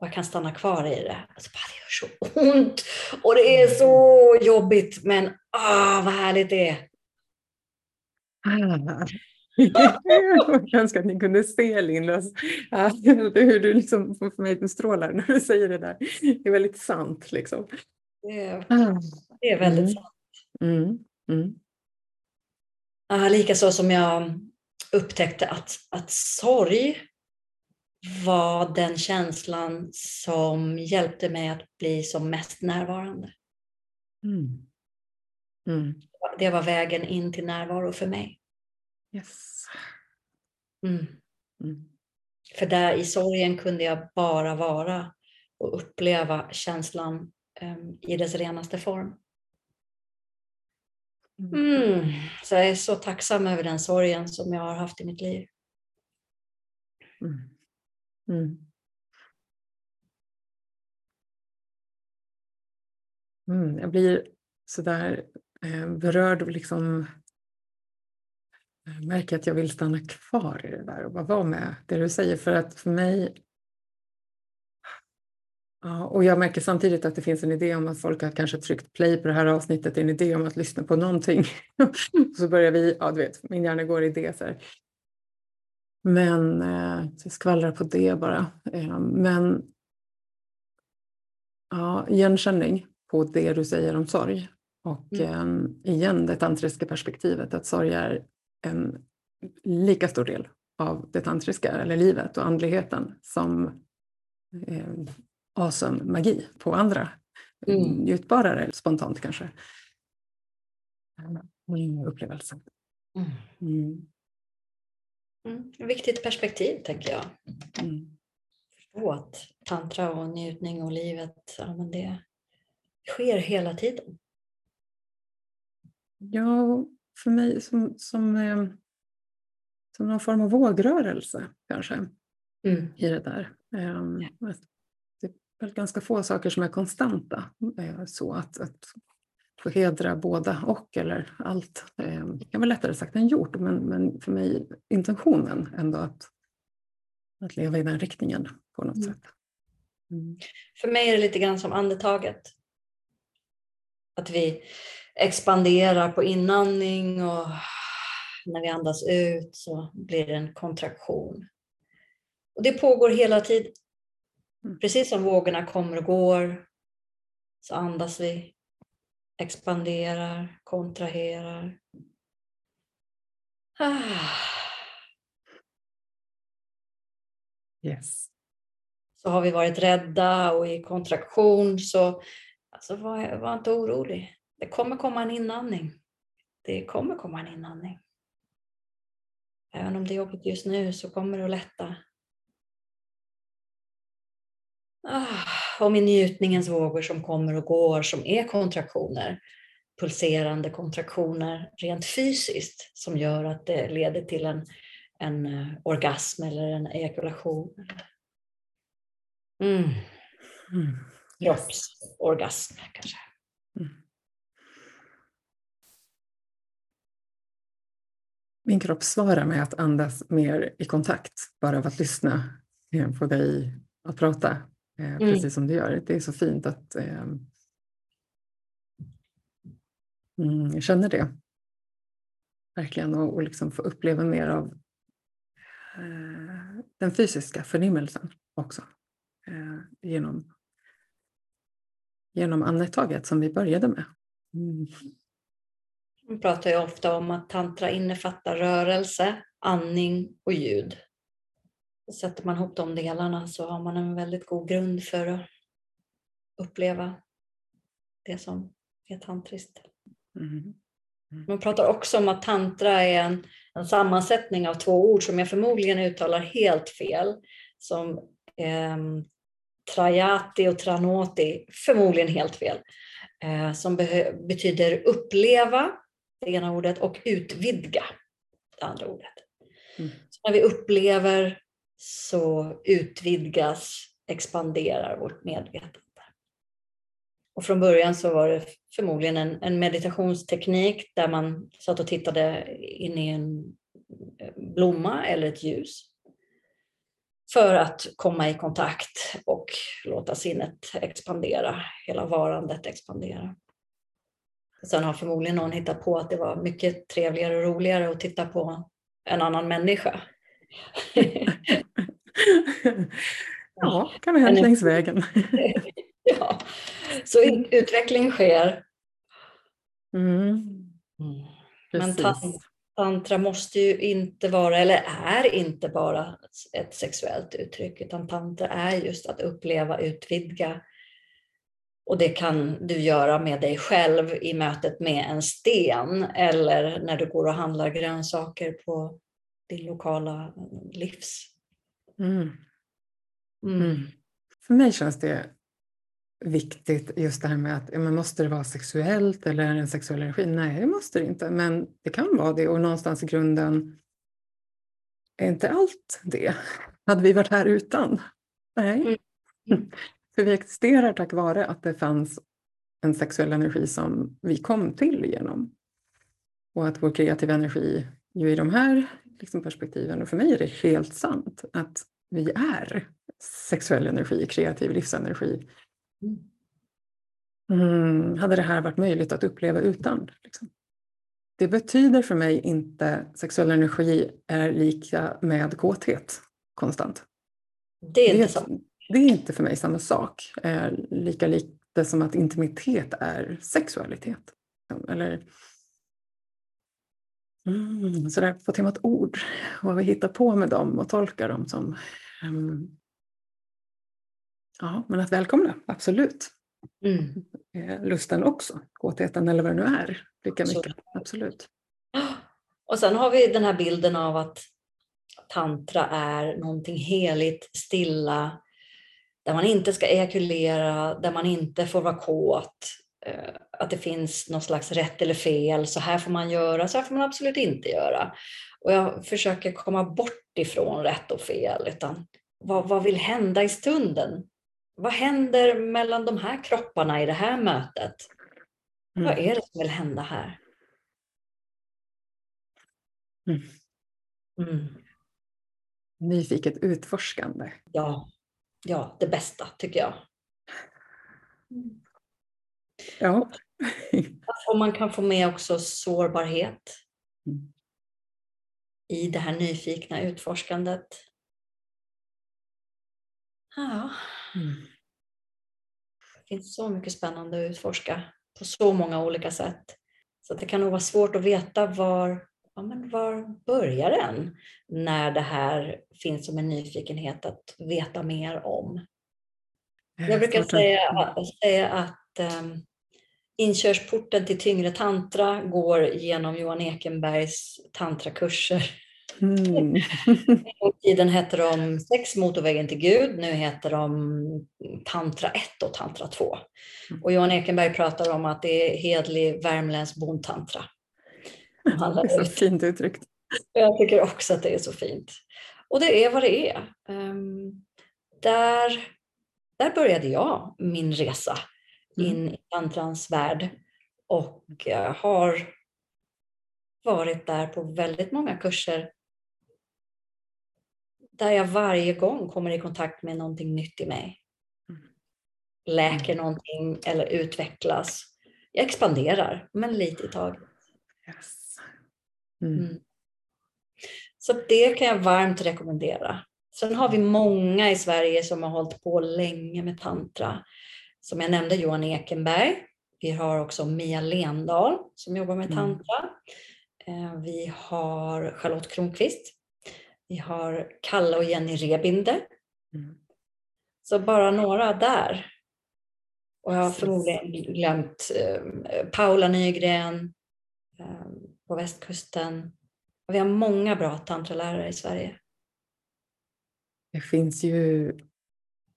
Och jag kan stanna kvar i det. Alltså, det gör så ont och det är så jobbigt men ah, vad härligt det är. Ah. <laughs> Jag önskar att ni kunde se Lindas, hur du liksom får mig att strålar när du säger det där. Det är väldigt sant. Liksom. Det, är, ah. det är väldigt mm. sant. Mm. Mm. Ah, Likaså som jag upptäckte att, att sorg var den känslan som hjälpte mig att bli som mest närvarande. Mm. Mm. Det var vägen in till närvaro för mig. Yes. Mm. mm. För där i sorgen kunde jag bara vara och uppleva känslan um, i dess renaste form. Mm. mm. Så jag är så tacksam över den sorgen som jag har haft i mitt liv. Mm. Mm. Mm, jag blir sådär eh, berörd och liksom eh, märker att jag vill stanna kvar i det där och bara vara med det du säger för att för mig Ja, och jag märker samtidigt att det finns en idé om att folk har kanske tryckt play på det här avsnittet, en idé om att lyssna på någonting. <laughs> så börjar vi, ja du vet, min hjärna går i det så här. Men eh, jag skvallrar på det bara. Eh, men ja, igenkänning på det du säger om sorg. Och mm. eh, igen det tantriska perspektivet att sorg är en lika stor del av det tantriska eller livet och andligheten som eh, awesome magi på andra mm. njutbarare spontant kanske. Mm, upplevelsen. Mm. Mm. Viktigt perspektiv tänker jag. Mm. Förstå att tantra och njutning och livet, ja, men det sker hela tiden. Ja, för mig som, som, eh, som någon form av vågrörelse kanske mm. i det där. Eh, det är väl ganska få saker som är konstanta. Eh, så att, att få hedra båda och eller allt. Det kan vara lättare sagt än gjort men, men för mig intentionen ändå att, att leva i den riktningen på något mm. sätt. Mm. För mig är det lite grann som andetaget. Att vi expanderar på inandning och när vi andas ut så blir det en kontraktion. Och det pågår hela tiden. Mm. Precis som vågorna kommer och går så andas vi, expanderar, kontraherar. Yes. Så har vi varit rädda och i kontraktion så alltså, var, var inte orolig. Det kommer komma en inandning. Det kommer komma en inandning. Även om det är jobbigt just nu så kommer det att lätta. Ah, och med njutningens vågor som kommer och går, som är kontraktioner, pulserande kontraktioner rent fysiskt, som gör att det leder till en, en eh, orgasm eller en ejakulation. Mm. Mm. Kroppsorgasm kanske. Mm. Min kropp svarar med att andas mer i kontakt bara av att lyssna på dig att prata, mm. precis som du gör. Det är så fint att eh, mm, jag känner det. Verkligen, och, och liksom få uppleva mer av eh, den fysiska förnimmelsen också. Eh, genom, genom andetaget som vi började med. Mm. Man pratar ju ofta om att tantra innefattar rörelse, andning och ljud. Sätter man ihop de delarna så har man en väldigt god grund för att uppleva det som är tantriskt. Mm. Mm. Man pratar också om att tantra är en, en, sammansättning av två ord som jag förmodligen uttalar helt fel. Som eh, trajati och tranoti, förmodligen helt fel. Eh, som betyder uppleva det ena ordet, och utvidga, det andra ordet. Mm. Så när vi upplever så utvidgas, expanderar vårt medvetande. Och från början så var det förmodligen en, en meditationsteknik där man satt och tittade in i en eh, blomma eller ett ljus för att komma i kontakt och låta sinnet expandera, hela varandet expandera. Sen har förmodligen någon hittat på att det var mycket trevligare och roligare att titta på en annan människa. <laughs> <laughs> ja, kan ha hänt längs vägen. <laughs> ja, så utveckling sker. Mm. Mm. Men tantra måste ju inte vara, eller är inte bara ett sexuellt uttryck, utan tantra är just att uppleva, utvidga och det kan du göra med dig själv i mötet med en sten eller när du går och handlar grönsaker på din lokala livs. Mm. Mm. Mm. För mig känns det viktigt just det här med att men måste det vara sexuellt eller en sexuell energi? Nej, det måste det inte, men det kan vara det och någonstans i grunden är inte allt det. Hade vi varit här utan? Nej. Mm. <laughs> För vi existerar tack vare att det fanns en sexuell energi som vi kom till genom. Och att vår kreativa energi ju i de här liksom perspektiven, och för mig är det helt sant, att vi är sexuell energi, kreativ livsenergi. Mm, hade det här varit möjligt att uppleva utan? Liksom. Det betyder för mig inte sexuell energi är lika med kåthet konstant. Det är inte det, så. Det är inte för mig samma sak. Eh, lika lite som att intimitet är sexualitet. Eller mm, sådär på temat ord. Vad vi hittar på med dem och tolkar dem som. Um, ja, men att välkomna, absolut. Mm. Eh, lusten också, kåtheten eller vad det nu är. Lika mycket, absolut. Och sen har vi den här bilden av att tantra är någonting heligt, stilla, där man inte ska ejakulera, där man inte får vara kåt, att det finns någon slags rätt eller fel, så här får man göra, så här får man absolut inte göra. Och jag försöker komma bort ifrån rätt och fel, utan vad, vad vill hända i stunden? Vad händer mellan de här kropparna i det här mötet? Mm. Vad är det som vill hända här? Mm. Mm. Nyfiket utforskande. Ja, ja, det bästa tycker jag. Ja. Och man kan få med också sårbarhet mm. i det här nyfikna utforskandet. Ja. Mm. Det finns så mycket spännande att utforska på så många olika sätt. Så det kan nog vara svårt att veta var, ja, men var börjar den när det här finns som en nyfikenhet att veta mer om. Jag brukar säga, säga att um, inkörsporten till tyngre tantra går genom Johan Ekenbergs tantrakurser Mm. En <laughs> tiden hette de Sex motorvägen till Gud, nu heter de Tantra 1 och Tantra 2. Mm. Och Johan Ekenberg pratar om att det är hedlig värmländsk bondtantra. <laughs> Det är så fint uttryckt. Jag tycker också att det är så fint. Och det är vad det är. Um, där, där började jag min resa. In i tantrans värld och har varit där på väldigt många kurser där jag varje gång kommer i kontakt med någonting nytt i mig. Mm. Läker mm. någonting eller utvecklas. Jag expanderar, men lite i taget. Yes. Mm. Mm. Så det kan jag varmt rekommendera. Sen har vi många i Sverige som har hållit på länge med tantra. Som jag nämnde Johan Ekenberg. Vi har också Mia Lendahl som jobbar med mm. tantra. Mm. Vi har Charlotte Kronqvist vi har Kalle och Jenny Rebinde. Mm. Så bara några där. Och jag har förmodligen glömt eh, Paula Nygren eh, på västkusten. Och vi har många bra tantralärare i Sverige. Det finns ju,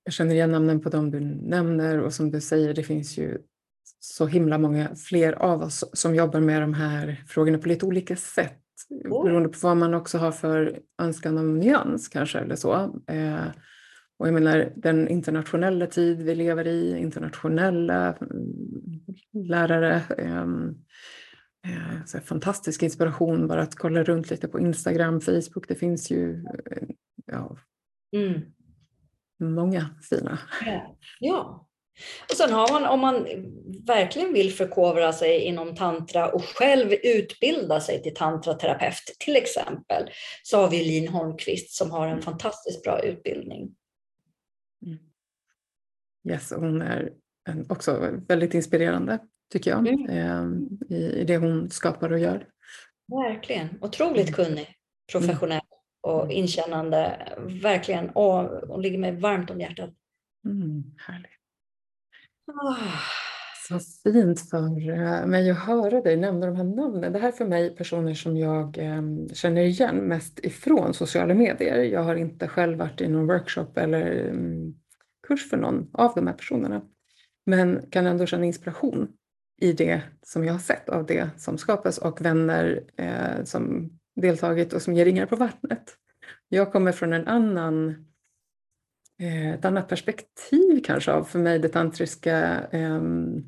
jag känner igen namnen på dem du nämner och som du säger, det finns ju så himla många fler av oss som jobbar med de här frågorna på lite olika sätt beroende på vad man också har för önskan om nyans kanske eller så. Eh, och jag menar den internationella tid vi lever i, internationella mm, lärare, ehm, eh, så fantastisk inspiration bara att kolla runt lite på Instagram, Facebook, det finns ju eh, ja, mm. Många fina. Ja. ja. Och sen har man, om man verkligen vill förkovra sig inom tantra och själv utbilda sig till tantraterapeut till exempel, så har vi Lin Holmqvist som har en mm. fantastiskt bra utbildning. Mm. Yes, hon är också väldigt inspirerande tycker jag mm. Ehm, i det hon skapar och gör. Verkligen, otroligt mm. kunnig, professionell och mm. inkännande. Verkligen, och hon ligger mig varmt om hjärtat. Mm, härligt. Så fint för eh, mig att höra dig nämna de här namnen. Det här är för mig personer som jag ehm, känner igen mest ifrån sociala medier. Jag har inte själv varit i någon workshop eller mm, kurs för någon av de här personerna. Men kan ändå känna inspiration i det som jag har sett av det som skapas och vänner eh, som deltagit och som ger ringar på vattnet. Jag kommer från en annan eh, ett annat perspektiv kanske av för mig det tantriska ehm,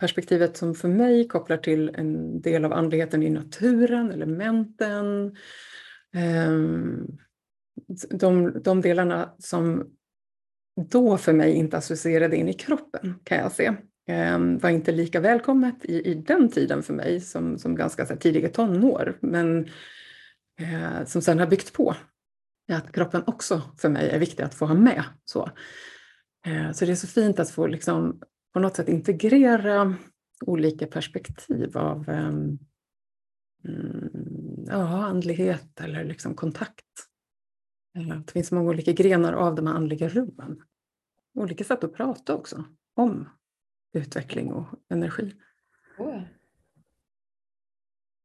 perspektivet som för mig kopplar till en del av andligheten i naturen, elementen. Ehm, de, de delarna som då för mig inte associerade in i kroppen kan jag se. Ehm, var inte lika välkommet i, i den tiden för mig som, som ganska så här, tidiga tonår. Men eh, som sen har byggt på. Att kroppen också för mig är viktig att få ha med. Så, eh, så det är så fint att få liksom, på något sätt integrera olika perspektiv av eh, ja, andlighet eller liksom kontakt. Eh, det finns många olika grenar av de här andliga rummen. Olika sätt att prata också om utveckling och energi. Oh.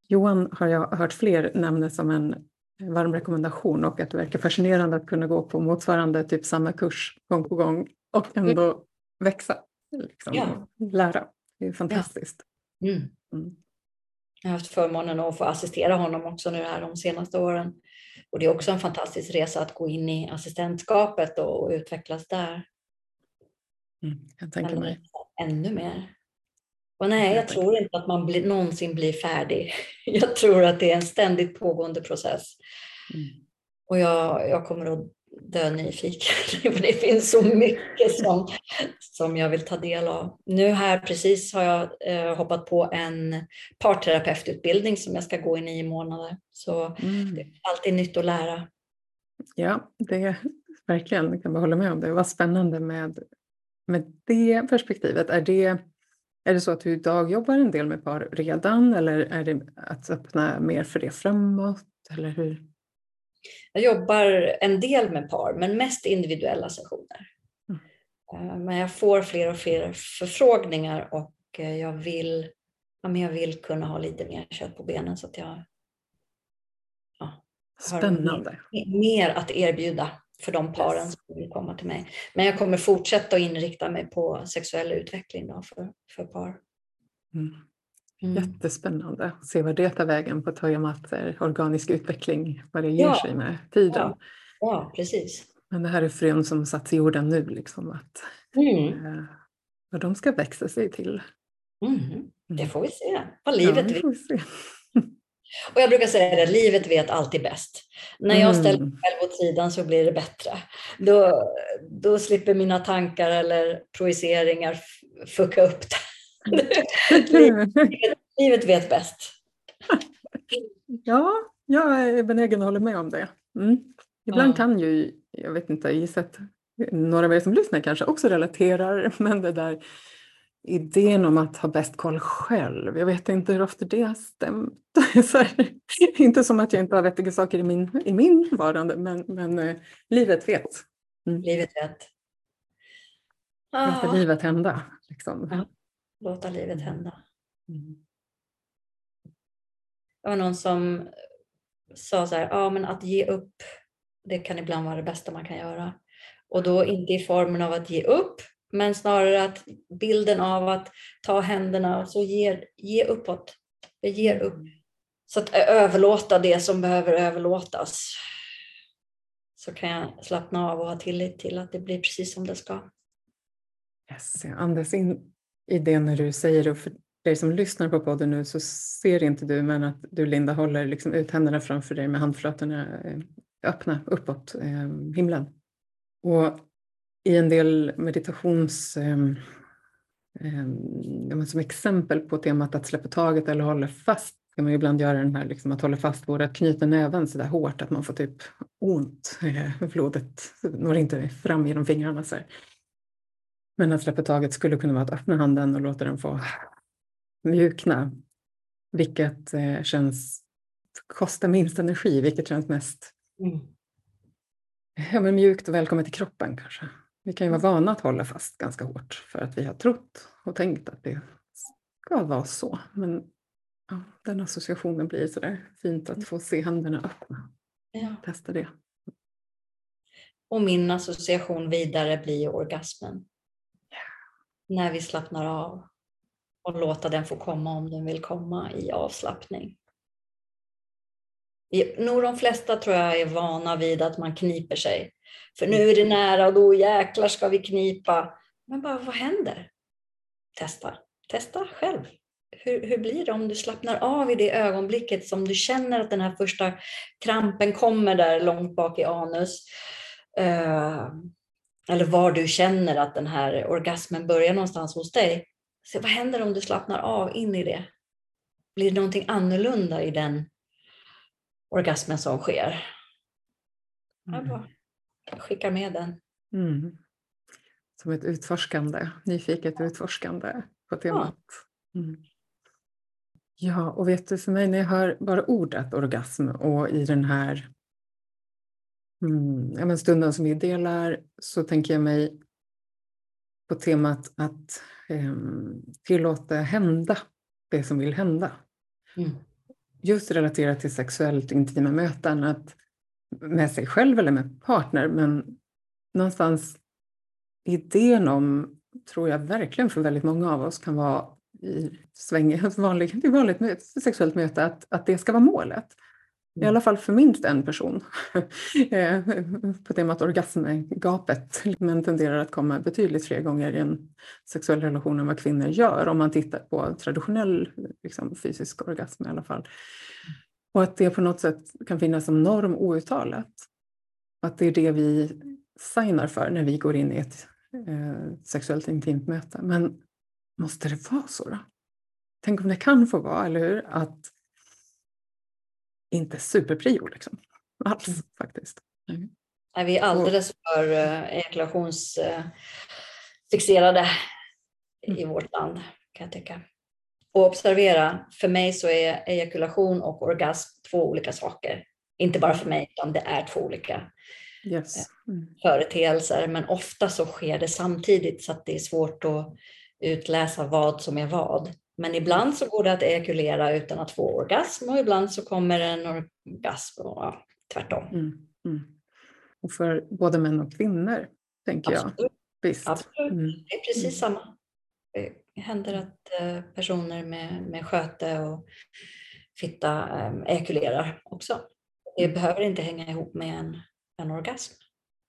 Johan har jag hört fler nämna som en varm rekommendation och att det verkar fascinerande att kunna gå på motsvarande typ samma kurs gång på gång och ändå mm. växa. Liksom, ja. lära. Det är fantastiskt. Ja. Mm. Mm. Jag har haft förmånen att få assistera honom också nu här de senaste åren. Och det är också en fantastisk resa att gå in i assistentskapet och utvecklas där. Mm, jag tänker mig. Ännu mer. Och nej, jag tror inte att man blir, någonsin blir färdig. <laughs> Jag tror att det är en ständigt pågående process. Mm. Och jag, jag kommer att dö nyfiken. <laughs> För det finns så mycket som, som jag vill ta del av. Nu här precis har jag eh, hoppat på en parterapeututbildning som jag ska gå i nio månader. Så mm. det är alltid nytt att lära. Ja, det är verkligen, jag kan bara hålla med om det. Vad spännande med, med det perspektivet. Är det, är det så att du idag jobbar en del med par redan eller är det att öppna mer för det framåt? Eller hur? Jag jobbar en del med par, men mest individuella sessioner. Mm. Eh, men jag får fler och fler förfrågningar och eh, jag vill, ja, men jag vill kunna ha lite mer kött på benen så att jag ja, Spännande. Mer, mer, att erbjuda för de paren yes. som vill komma till mig. Men jag kommer fortsätta att inrikta mig på sexuell utveckling då för, för par. Mm. Mm. Jättespännande att se vad det tar vägen på temat organisk utveckling, vad det ger ja. sig med tiden. Ja. ja, precis. Men det här är frön som satts i jorden nu, liksom, att, mm. eh, vad de ska växa sig till. Mm. Det får vi se, vad livet ja, vill. Och jag brukar säga att livet vet alltid bäst. När jag ställer mig själv åt sidan så blir det bättre. Då, då slipper mina tankar eller projiceringar fucka upp det <laughs> livet, livet vet bäst. ja, jag är benägen att hålla med om det. Mm. Ibland ja. kan ju, jag vet inte, gissa att några av er som lyssnar kanske också relaterar, <laughs> men det där idén om att ha bäst koll själv. Jag vet inte hur ofta det har stämt. <laughs> Här, inte som att jag inte har vettiga saker i min, i min varande, men, men eh, livet vet. Mm. Livet vet. Låta ah. livet hända. Liksom. Ja låta livet hända. Mm. Det var någon som sa så här, ja men att ge upp, det kan ibland vara det bästa man kan göra. Och då inte i formen av att ge upp, men snarare att bilden av att ta händerna och så ge, ge uppåt. Jag ger upp. Mm. Så att överlåta det som behöver överlåtas. Så kan jag slappna av och ha tillit till att det blir precis som det ska. Yes, jag andas in i det när du säger, och för dig som lyssnar på podden nu så ser inte du, men att du Linda håller liksom ut händerna framför dig med handflatorna eh, öppna uppåt eh, himlen. Och i en del meditations eh, eh, som exempel på temat att släppa taget eller hålla fast kan man ibland göra den här liksom att hålla fast både att knyta näven så där hårt att man får typ ont. Eh, blodet når inte fram genom fingrarna. Så här. Men att släppa taget skulle kunna vara att öppna handen och låta den få mjukna. Vilket eh, känns, kostar minst energi, vilket känns mest mm. ja, men mjukt och välkommet till kroppen kanske. Vi kan ju vara vana att hålla fast ganska hårt för att vi har trott och tänkt att det ska vara så. Men ja, den associationen blir sådär fint att få se händerna öppna. Ja. Testa det. Och min association vidare blir orgasmen när vi slappnar av och låta den få komma om den vill komma i avslappning. Nog de flesta tror jag är vana vid att man kniper sig För nu är det nära och då jäklar ska vi knipa. Men bara, vad händer? Testa. Testa själv. Hur, hur blir det om du slappnar av i det ögonblicket som du känner att den här första krampen kommer där långt bak i anus? Uh, eller var du känner att den här orgasmen börjar någonstans hos dig. Så vad händer om du slappnar av in i det? Blir det någonting annorlunda i den orgasmen som sker? Jag mm. bara skickar med den. Mm. Som ett utforskande, nyfiket utforskande på temat. Mm. Ja, och vet du, för mig när jag hör bara ordet orgasm och i den här mm, ja, men stunden som vi delar så tänker jag mig på temat att eh, tillåta hända det som vill hända. Mm. Just relaterat till sexuellt intima möten, att med sig själv eller med partner, men någonstans idén om, tror jag verkligen för väldigt många av oss kan vara i sväng, <laughs> vanligt, vanligt sexuellt möte, att, att det ska vara målet. I alla fall för minst en person. <laughs> Eh, på temat orgasmgapet. Män tenderar att komma betydligt fler gånger i en sexuell relation än vad kvinnor gör om man tittar på traditionell liksom, fysisk orgasm i alla fall. Och att det på något sätt kan finnas som norm outtalat. Att det är det vi signar för när vi går in i ett eh, sexuellt intimt möte. Men måste det vara så då? Tänk om det kan få vara, eller hur? Att inte superprio liksom. Alls mm. faktiskt. Mm. Nej, vi är alldeles för uh, ejakulationsfixerade uh, mm. i vårt land kan jag tycka. Och observera, för mig så är ejakulation och orgasm två olika saker. Inte bara för mig, utan det är två olika yes. Eh, mm. företeelser. Men ofta så sker det samtidigt så att det är svårt att utläsa vad som är vad. Men ibland så går det att ejakulera utan att få orgasm och ibland så kommer en orgasm och ja, tvärtom. Mm, mm. Och för både män och kvinnor, tänker Absolut. jag. Visst. Absolut. Mm. Det är precis mm. samma. Det händer att eh, personer med, med sköte och fitta eh, ejakulerar också. Det mm. behöver inte hänga ihop med en, en orgasm.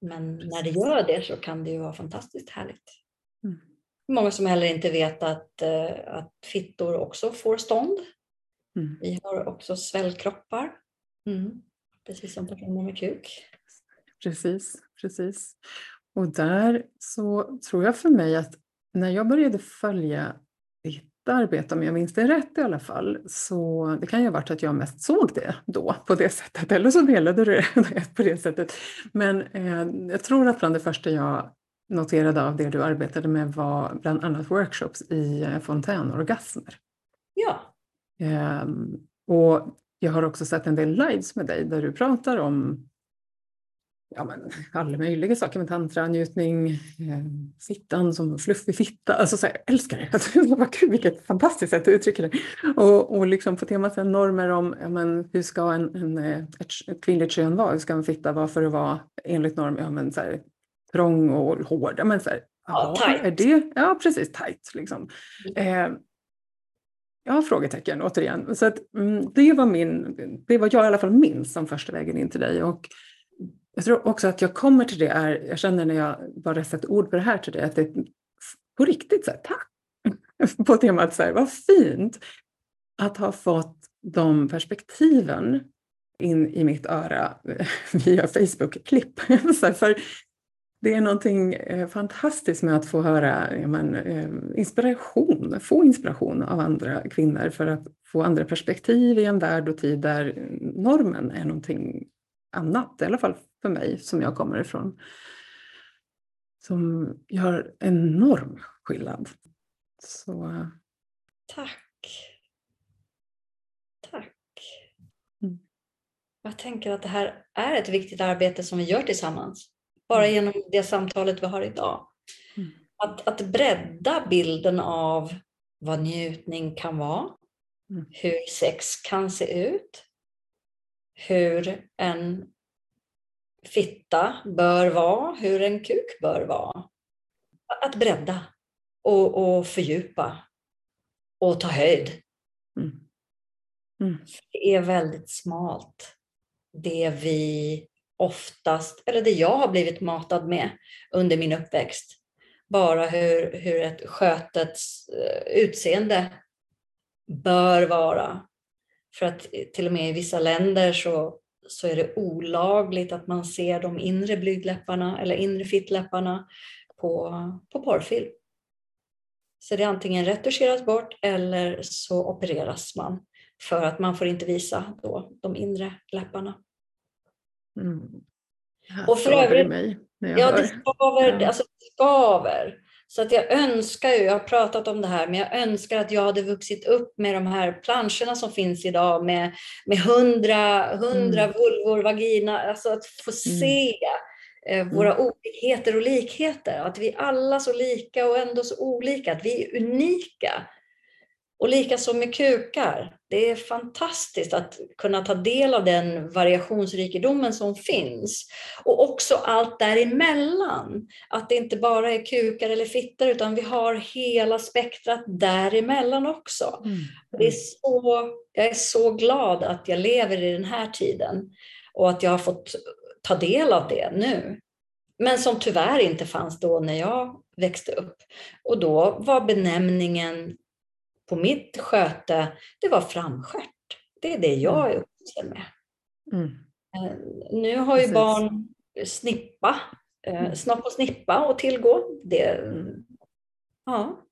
Men när det gör det så kan det ju vara fantastiskt härligt. Många som heller inte vet att, eh, att fittor också får stånd. Mm. Vi har också svällkroppar. Mm. Precis som personer med kuk. Precis, precis. Och där så tror jag för mig att när jag började följa ditt arbete, om jag minns det rätt i alla fall, så det kan ju ha varit att jag mest såg det då på det sättet, eller så delade du det <laughs> på det sättet. Men eh, jag tror att bland det första jag noterade av det du arbetade med var bland annat workshops i eh, fontänorgasmer. Ja. Um, och jag har också sett en del lives med dig där du pratar om ja, men, alla möjliga saker med tantra, njutning, eh, fittan som fluffig fitta. Alltså, så här, jag älskar det. <laughs> Vad kul, vilket fantastiskt sätt att uttrycka det. Och, och liksom på temat normer om ja, men, hur ska en, en, ett, ett kvinnligt kön vara? Hur ska en fitta vara för att vara enligt norm? Ja, men, så här, trång och hård. Men så här, ja, tight. Är det? Ja, precis, tight. Liksom. Mm. Eh, ja, frågetecken återigen. Så att, mm, det, var min, det var jag i alla fall minns som första vägen in till dig. Och jag tror också att jag kommer till det, är, jag känner när jag bara sätter ord på det här till dig, att det på riktigt så här, tack! <laughs> på temat så här, vad fint att ha fått de perspektiven in i mitt öra <laughs> via Facebook-klipp. <laughs> för det är någonting eh, fantastiskt med att få höra men, eh, inspiration, få inspiration av andra kvinnor för att få andra perspektiv i en värld och tid där normen är någonting annat, i alla fall för mig som jag kommer ifrån, som gör enorm skillnad. Så... Tack. Tack. Mm. Jag tänker att det här är ett viktigt arbete som vi gör tillsammans bara mm. genom det samtalet vi har idag. Mm. Att, att bredda bilden av vad njutning kan vara, mm. hur sex kan se ut, hur en fitta bör vara, hur en kuk bör vara. Att bredda och, och fördjupa och ta höjd. Mm. Mm. Det är väldigt smalt det vi oftast, eller det jag har blivit matad med under min uppväxt. Bara hur, hur ett skötets eh, utseende bör vara. För att till och med i vissa länder så, så är det olagligt att man ser de inre blygdläpparna eller inre fittläpparna på, på porrfilm. Så det är antingen retuscheras bort eller så opereras man för att man får inte visa då de inre läpparna. Mm. Och för övrigt, mig ja, det skaver, alltså det skaver. Så att jag önskar ju, jag har pratat om det här, men jag önskar att jag hade vuxit upp med de här planscherna som finns idag med, med hundra, hundra mm. vulvor, vagina, alltså att få mm. se eh, våra mm. olikheter och likheter. Att vi alla så lika och ändå så olika, att vi är unika. Och likaså med kukar. Det är fantastiskt att kunna ta del av den variationsrikedomen som finns. Och också allt däremellan. Att det inte bara är kukar eller fittor utan vi har hela spektrat däremellan också. Mm. Det är så, jag är så glad att jag lever i den här tiden och att jag har fått ta del av det nu. Men som tyvärr inte fanns då när jag växte upp. Och då var benämningen på mitt sköte, det var framskärt. Det är det jag mm. är uppvuxen med. Mm. Eh, nu har ju Precis. barn snippa, eh, mm. snopp och snippa att tillgå. Det, mm. ja.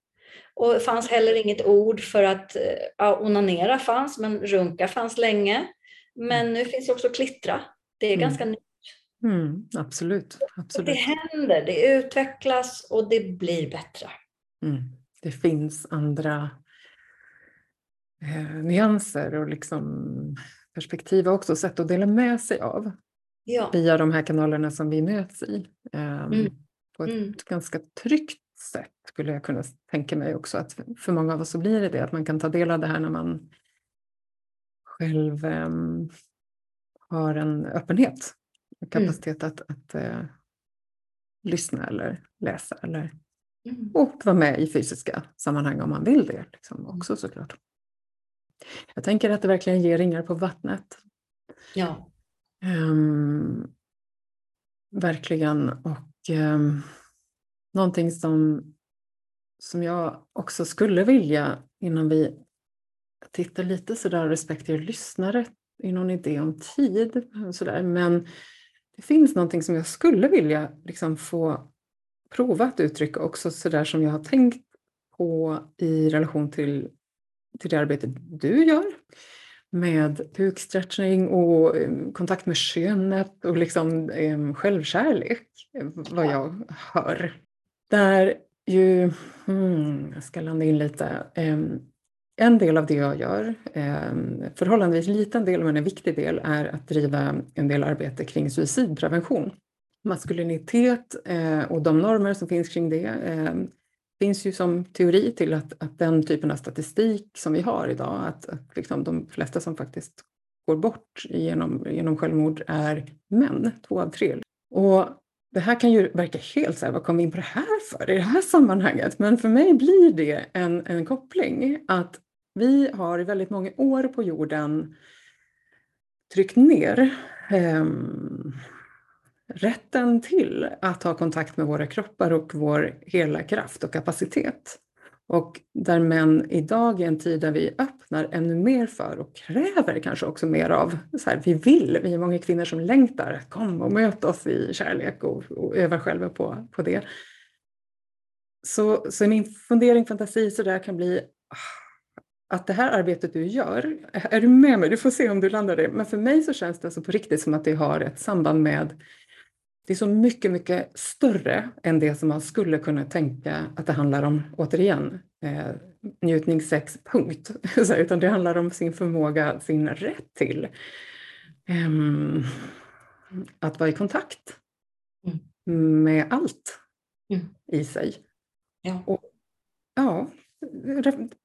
Och det fanns heller inget ord för att ja, onanera fanns, men runka fanns länge. Men mm. nu finns också klittra. Det är mm. ganska nytt. Mm, absolut. absolut. Det händer, det utvecklas och det blir bättre. Mm. Det finns andra eh, nyanser och liksom perspektiv också, sätt att dela med sig av ja. via de här kanalerna som vi möts i. Eh, mm. På ett mm. ganska tryggt sätt skulle jag kunna tänka mig också att för många av oss så blir det det att man kan ta del av det här när man själv eh, har en öppenhet och mm. kapacitet mm. att, att uh, lyssna eller läsa eller mm. och vara med i fysiska sammanhang om man vill det liksom, också såklart. Jag tänker att det verkligen ger ringar på vattnet. Ja. Um, verkligen. Och um, någonting som, som jag också skulle vilja innan vi tittar lite sådär respektive lyssnare i någon idé om tid. Sådär. Men det finns någonting som jag skulle vilja liksom få prova att uttrycka också sådär som jag har tänkt på i relation till till det arbete du gör med bukstretching och um, kontakt med könet och liksom um, självkärlek, vad jag hör. Där ju, hmm, jag ska landa in lite, um, en del av det jag gör, um, förhållandevis liten del men en viktig del, är att driva en del arbete kring suicidprevention. Maskulinitet och de normer som finns kring det finns ju som teori till att, att den typen av statistik som vi har idag, att, att liksom de flesta som faktiskt går bort genom, genom självmord är män, två av tre. Och det här kan ju verka helt så här, vad kom vi in på det här för i det här sammanhanget? Men för mig blir det en, en koppling att vi har i väldigt många år på jorden tryckt ner eh, rätten till att ha kontakt med våra kroppar och vår hela kraft och kapacitet. Och där män idag i en tid där vi öppnar ännu mer för och kräver kanske också mer av, så här, vi vill, vi är många kvinnor som längtar, kom och möt oss i kärlek och, och öva själva på, på det. Så, så min fundering, fantasi så där kan bli ah, att det här arbetet du gör, är du med mig? Du får se om du landar det. Men för mig så känns det alltså på riktigt som att det har ett samband med det är så mycket, mycket större än det som man skulle kunna tänka att det handlar om, återigen, eh, njutning, sex, punkt. <laughs> utan det handlar om sin förmåga, sin rätt till eh, att vara i kontakt mm. med allt mm. i sig. Ja. Och, ja,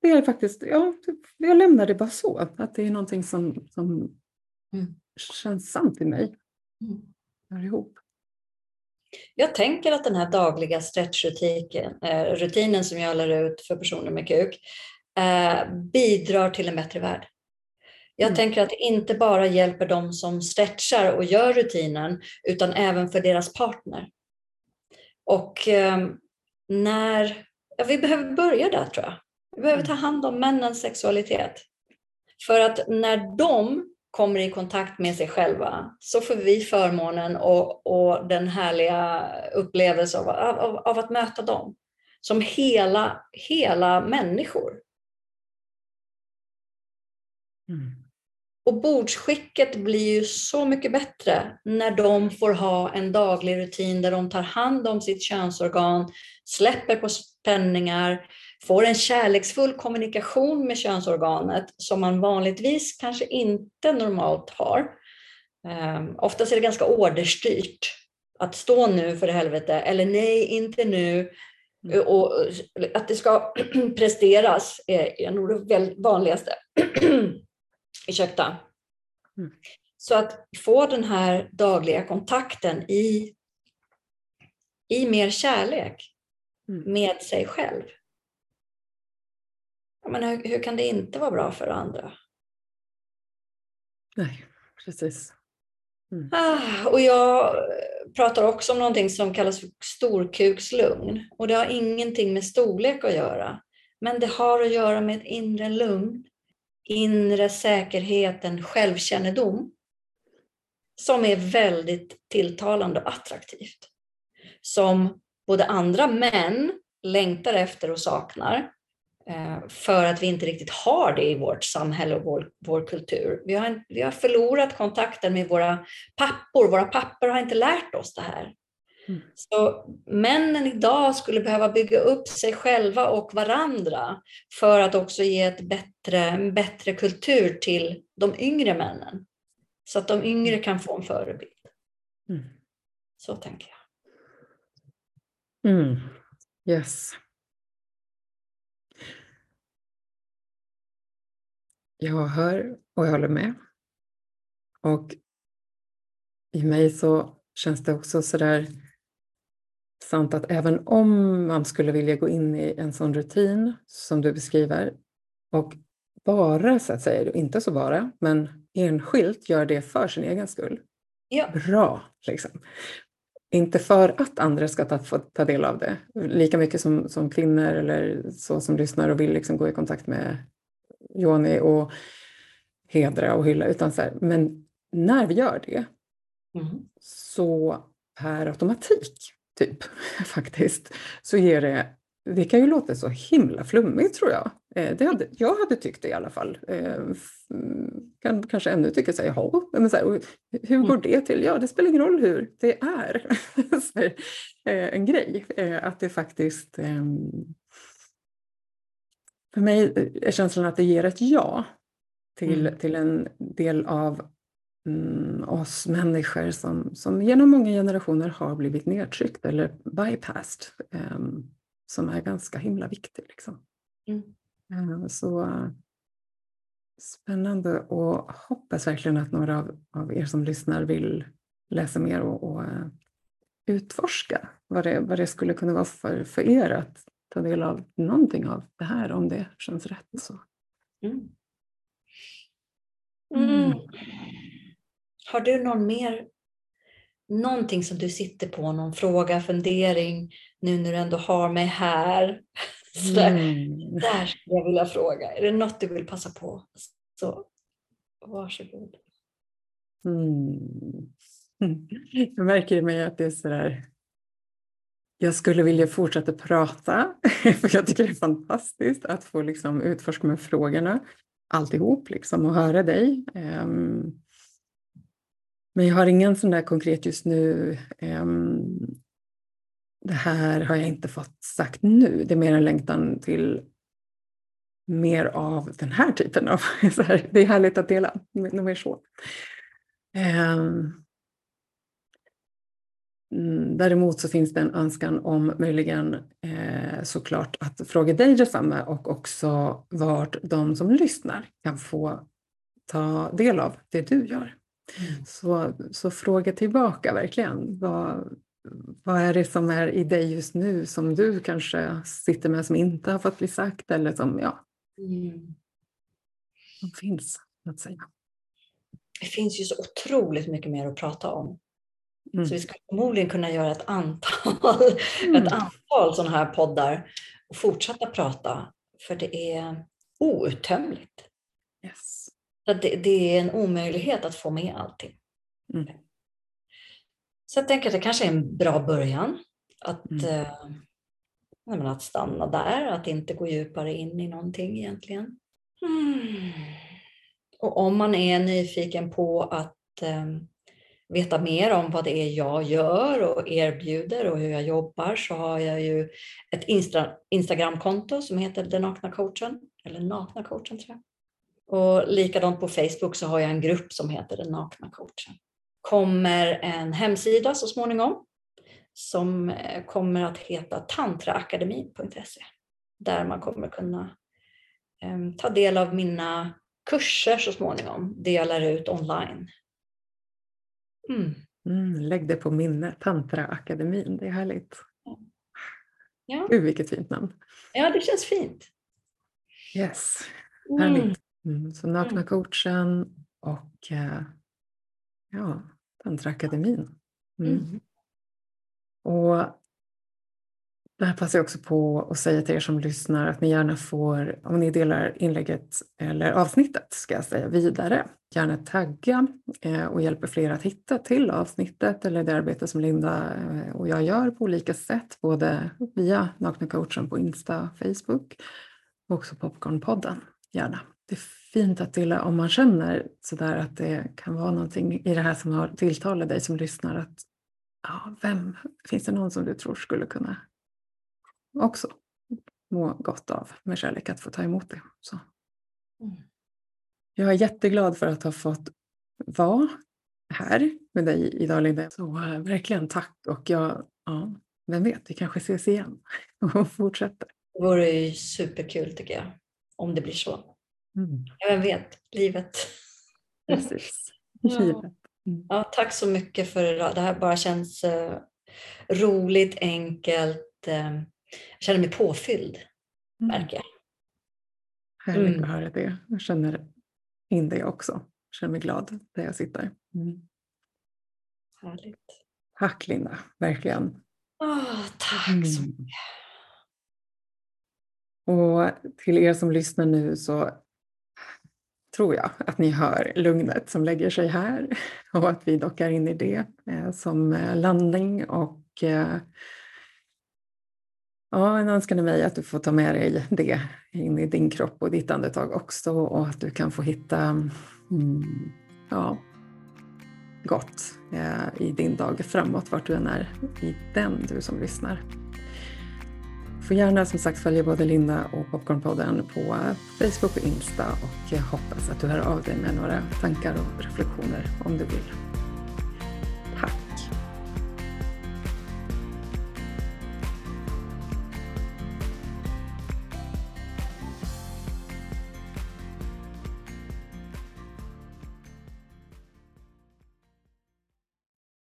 det är faktiskt, ja, jag lämnar det bara så, att det är någonting som, som mm. känns sant i mig. Mm. Hör ihop. Jag tänker att den här dagliga stretchrutinen eh, som jag lär ut för personer med kuk eh, bidrar till en bättre värld. Jag mm. tänker att det inte bara hjälper de som stretchar och gör rutinen, utan även för deras partner. Och eh, när, ja, vi behöver börja där tror jag. Vi behöver ta hand om männens sexualitet. För att när de kommer i kontakt med sig själva så får vi förmånen och, och den härliga upplevelsen av, av, av, att möta dem som hela, hela människor. Mm. Och bordsskicket blir ju så mycket bättre när de får ha en daglig rutin där de tar hand om sitt könsorgan, släpper på spänningar, får en kärleksfull kommunikation med könsorganet som man vanligtvis kanske inte normalt har. Um, oftast är det ganska orderstyrt. Att stå nu för helvete, eller nej, inte nu. Mm. Och att det ska <clears throat> presteras är, är nog det vanligaste. <clears throat> Ursäkta. Mm. Så att få den här dagliga kontakten i, i mer kärlek mm. med sig själv. Men hur, hur kan det inte vara bra för andra? Nej, precis. Mm. Ah, och jag pratar också om någonting som kallas för storkukslugn. Och det har ingenting med storlek att göra. Men det har att göra med ett inre lugn, inre säkerheten, självkännedom. Som är väldigt tilltalande och attraktivt. Som både andra män längtar efter och saknar. Eh, för att vi inte riktigt har det i vårt samhälle och vår, vår kultur. Vi har, vi har förlorat kontakten med våra pappor. Våra pappor har inte lärt oss det här. Mm. Så männen idag skulle behöva bygga upp sig själva och varandra för att också ge ett bättre, en bättre kultur till de yngre männen. Så att de yngre kan få en förebild. Mm. Så tänker jag. Mm. Yes. Jag hör och jag håller med. Och i mig så känns det också sådär sant att även om man skulle vilja gå in i en sån rutin som du beskriver och bara så att säga, inte så bara, men enskilt gör det för sin egen skull. Ja. Bra, liksom. Inte för att andra ska ta, få ta del av det, lika mycket som, som kvinnor eller så som lyssnar och vill liksom gå i kontakt med Joni och hedra och hylla, utan så här, men när vi gör det mm. så per automatik, typ, <laughs> faktiskt, så ger det det kan ju låta så himla flummigt tror jag. Eh, det hade, jag hade tyckt det i alla fall. Eh, kan kanske ännu tycka så här, jaha, men så här, hur går mm. det till? Ja, det spelar ingen roll hur det är. <laughs> här, eh, en grej. Att det faktiskt ehm, för mig är känslan att det ger ett ja till, mm. till en del av mm, oss människor som, som genom många generationer har blivit nedtryckt eller bypassed, um, som är ganska himla viktig. Liksom. Mm. Uh, så spännande och hoppas verkligen att några av, av er som lyssnar vill läsa mer och, och uh, utforska vad det, vad det skulle kunna vara för, för er att ta del av någonting av det här om det känns rätt. Så. Mm. Mm. Har du någon mer, någonting som du sitter på, någon fråga, fundering, nu när du ändå har mig här? <laughs> Sådär, mm. Där skulle jag vilja fråga. Är det något du vill passa på? Så varsågod. Mm. <laughs> Jag märker mig att det är sådär jag skulle vilja fortsätta prata, <laughs> för jag tycker det är fantastiskt att få liksom utforska med frågorna alltihop liksom, och höra dig. Um, men jag har ingen sån där konkret just nu. Um, det här har jag inte fått sagt nu. Det är mer en längtan till mer av den här typen av... <laughs> Här, det är härligt att dela, nog mer så. Um, däremot så finns det en önskan om möjligen eh, såklart att fråga dig detsamma och också vart de som lyssnar kan få ta del av det du gör. Mm. Så, så fråga tillbaka verkligen. Vad, vad är det som är i dig just nu som du kanske sitter med som inte har fått bli sagt eller som, ja, mm. som finns. att säga. Det finns ju så otroligt mycket mer att prata om. Mm. Så vi skulle förmodligen kunna göra ett antal, mm. ett antal sådana här poddar och fortsätta prata. För det är outtömligt. Yes. Det, det, är en omöjlighet att få med allting. Mm. Så jag tänker att det kanske är en bra början. Att, mm. eh, att stanna där, att inte gå djupare in i någonting egentligen. Mm. Och om man är nyfiken på att eh, veta mer om vad det är jag gör och erbjuder och hur jag jobbar så har jag ju ett Insta Instagramkonto som heter Den nakna coachen, eller Nakna coachen tror jag. Och likadant på Facebook så har jag en grupp som heter Den nakna coachen. Kommer en hemsida så småningom som eh, kommer att heta tantraakademin.se där man kommer kunna eh, ta del av mina kurser så småningom, det jag lär ut online. Mm. Mm, lägg det på minne, Tantraakademin, det är härligt. Ja. Gud vilket fint namn. Ja, det känns fint. Yes, mm. härligt. Mm. Så Nakna mm. coachen och eh, ja, Tantraakademin. Mm. Och det här passar jag också på att säga till er som lyssnar att ni gärna får, om ni delar inlägget eller avsnittet ska jag säga vidare, gärna tagga eh, och hjälper fler att hitta till avsnittet eller det arbete som Linda eh, och jag gör på olika sätt, både via Nakna coachen på Insta och Facebook och också Popcornpodden, gärna. Det är fint att dela om man känner sådär att det kan vara någonting i det här som har tilltalat dig som lyssnar att ja, vem, finns det någon som du tror skulle kunna också må gott av med kärlek att få ta emot det. Så. Mm. Jag är jätteglad för att ha fått vara här med dig idag Linda. Så äh, verkligen tack och jag, ja, vem vet, vi kanske ses igen <laughs> och fortsätter. Det vore ju superkul tycker jag, om det blir så. Mm. Vem vet, livet. <laughs> Precis, livet. Mm. Ja, tack så mycket för idag. Det här bara känns uh, roligt, enkelt. Uh, jag känner mig påfylld, mm. märker jag. Härligt mm. att höra det. Jag känner in det också. Jag känner mig glad där jag sitter. Mm. Härligt. Tack Linda, verkligen. Oh, tack mm. så mycket. Och till er som lyssnar nu så tror jag att ni hör lugnet som lägger sig här <laughs> och att vi dockar in i det eh, som eh, landning och eh, Ja, en önskan är mig att du får ta med dig det in i din kropp och ditt andetag också och att du kan få hitta mm, ja, gott eh, i din dag framåt, vart du än är i den, du som lyssnar. Du får gärna som sagt följa både Linda och Popcornpodden på Facebook och Insta och jag hoppas att du hör av dig med några tankar och reflektioner om du vill.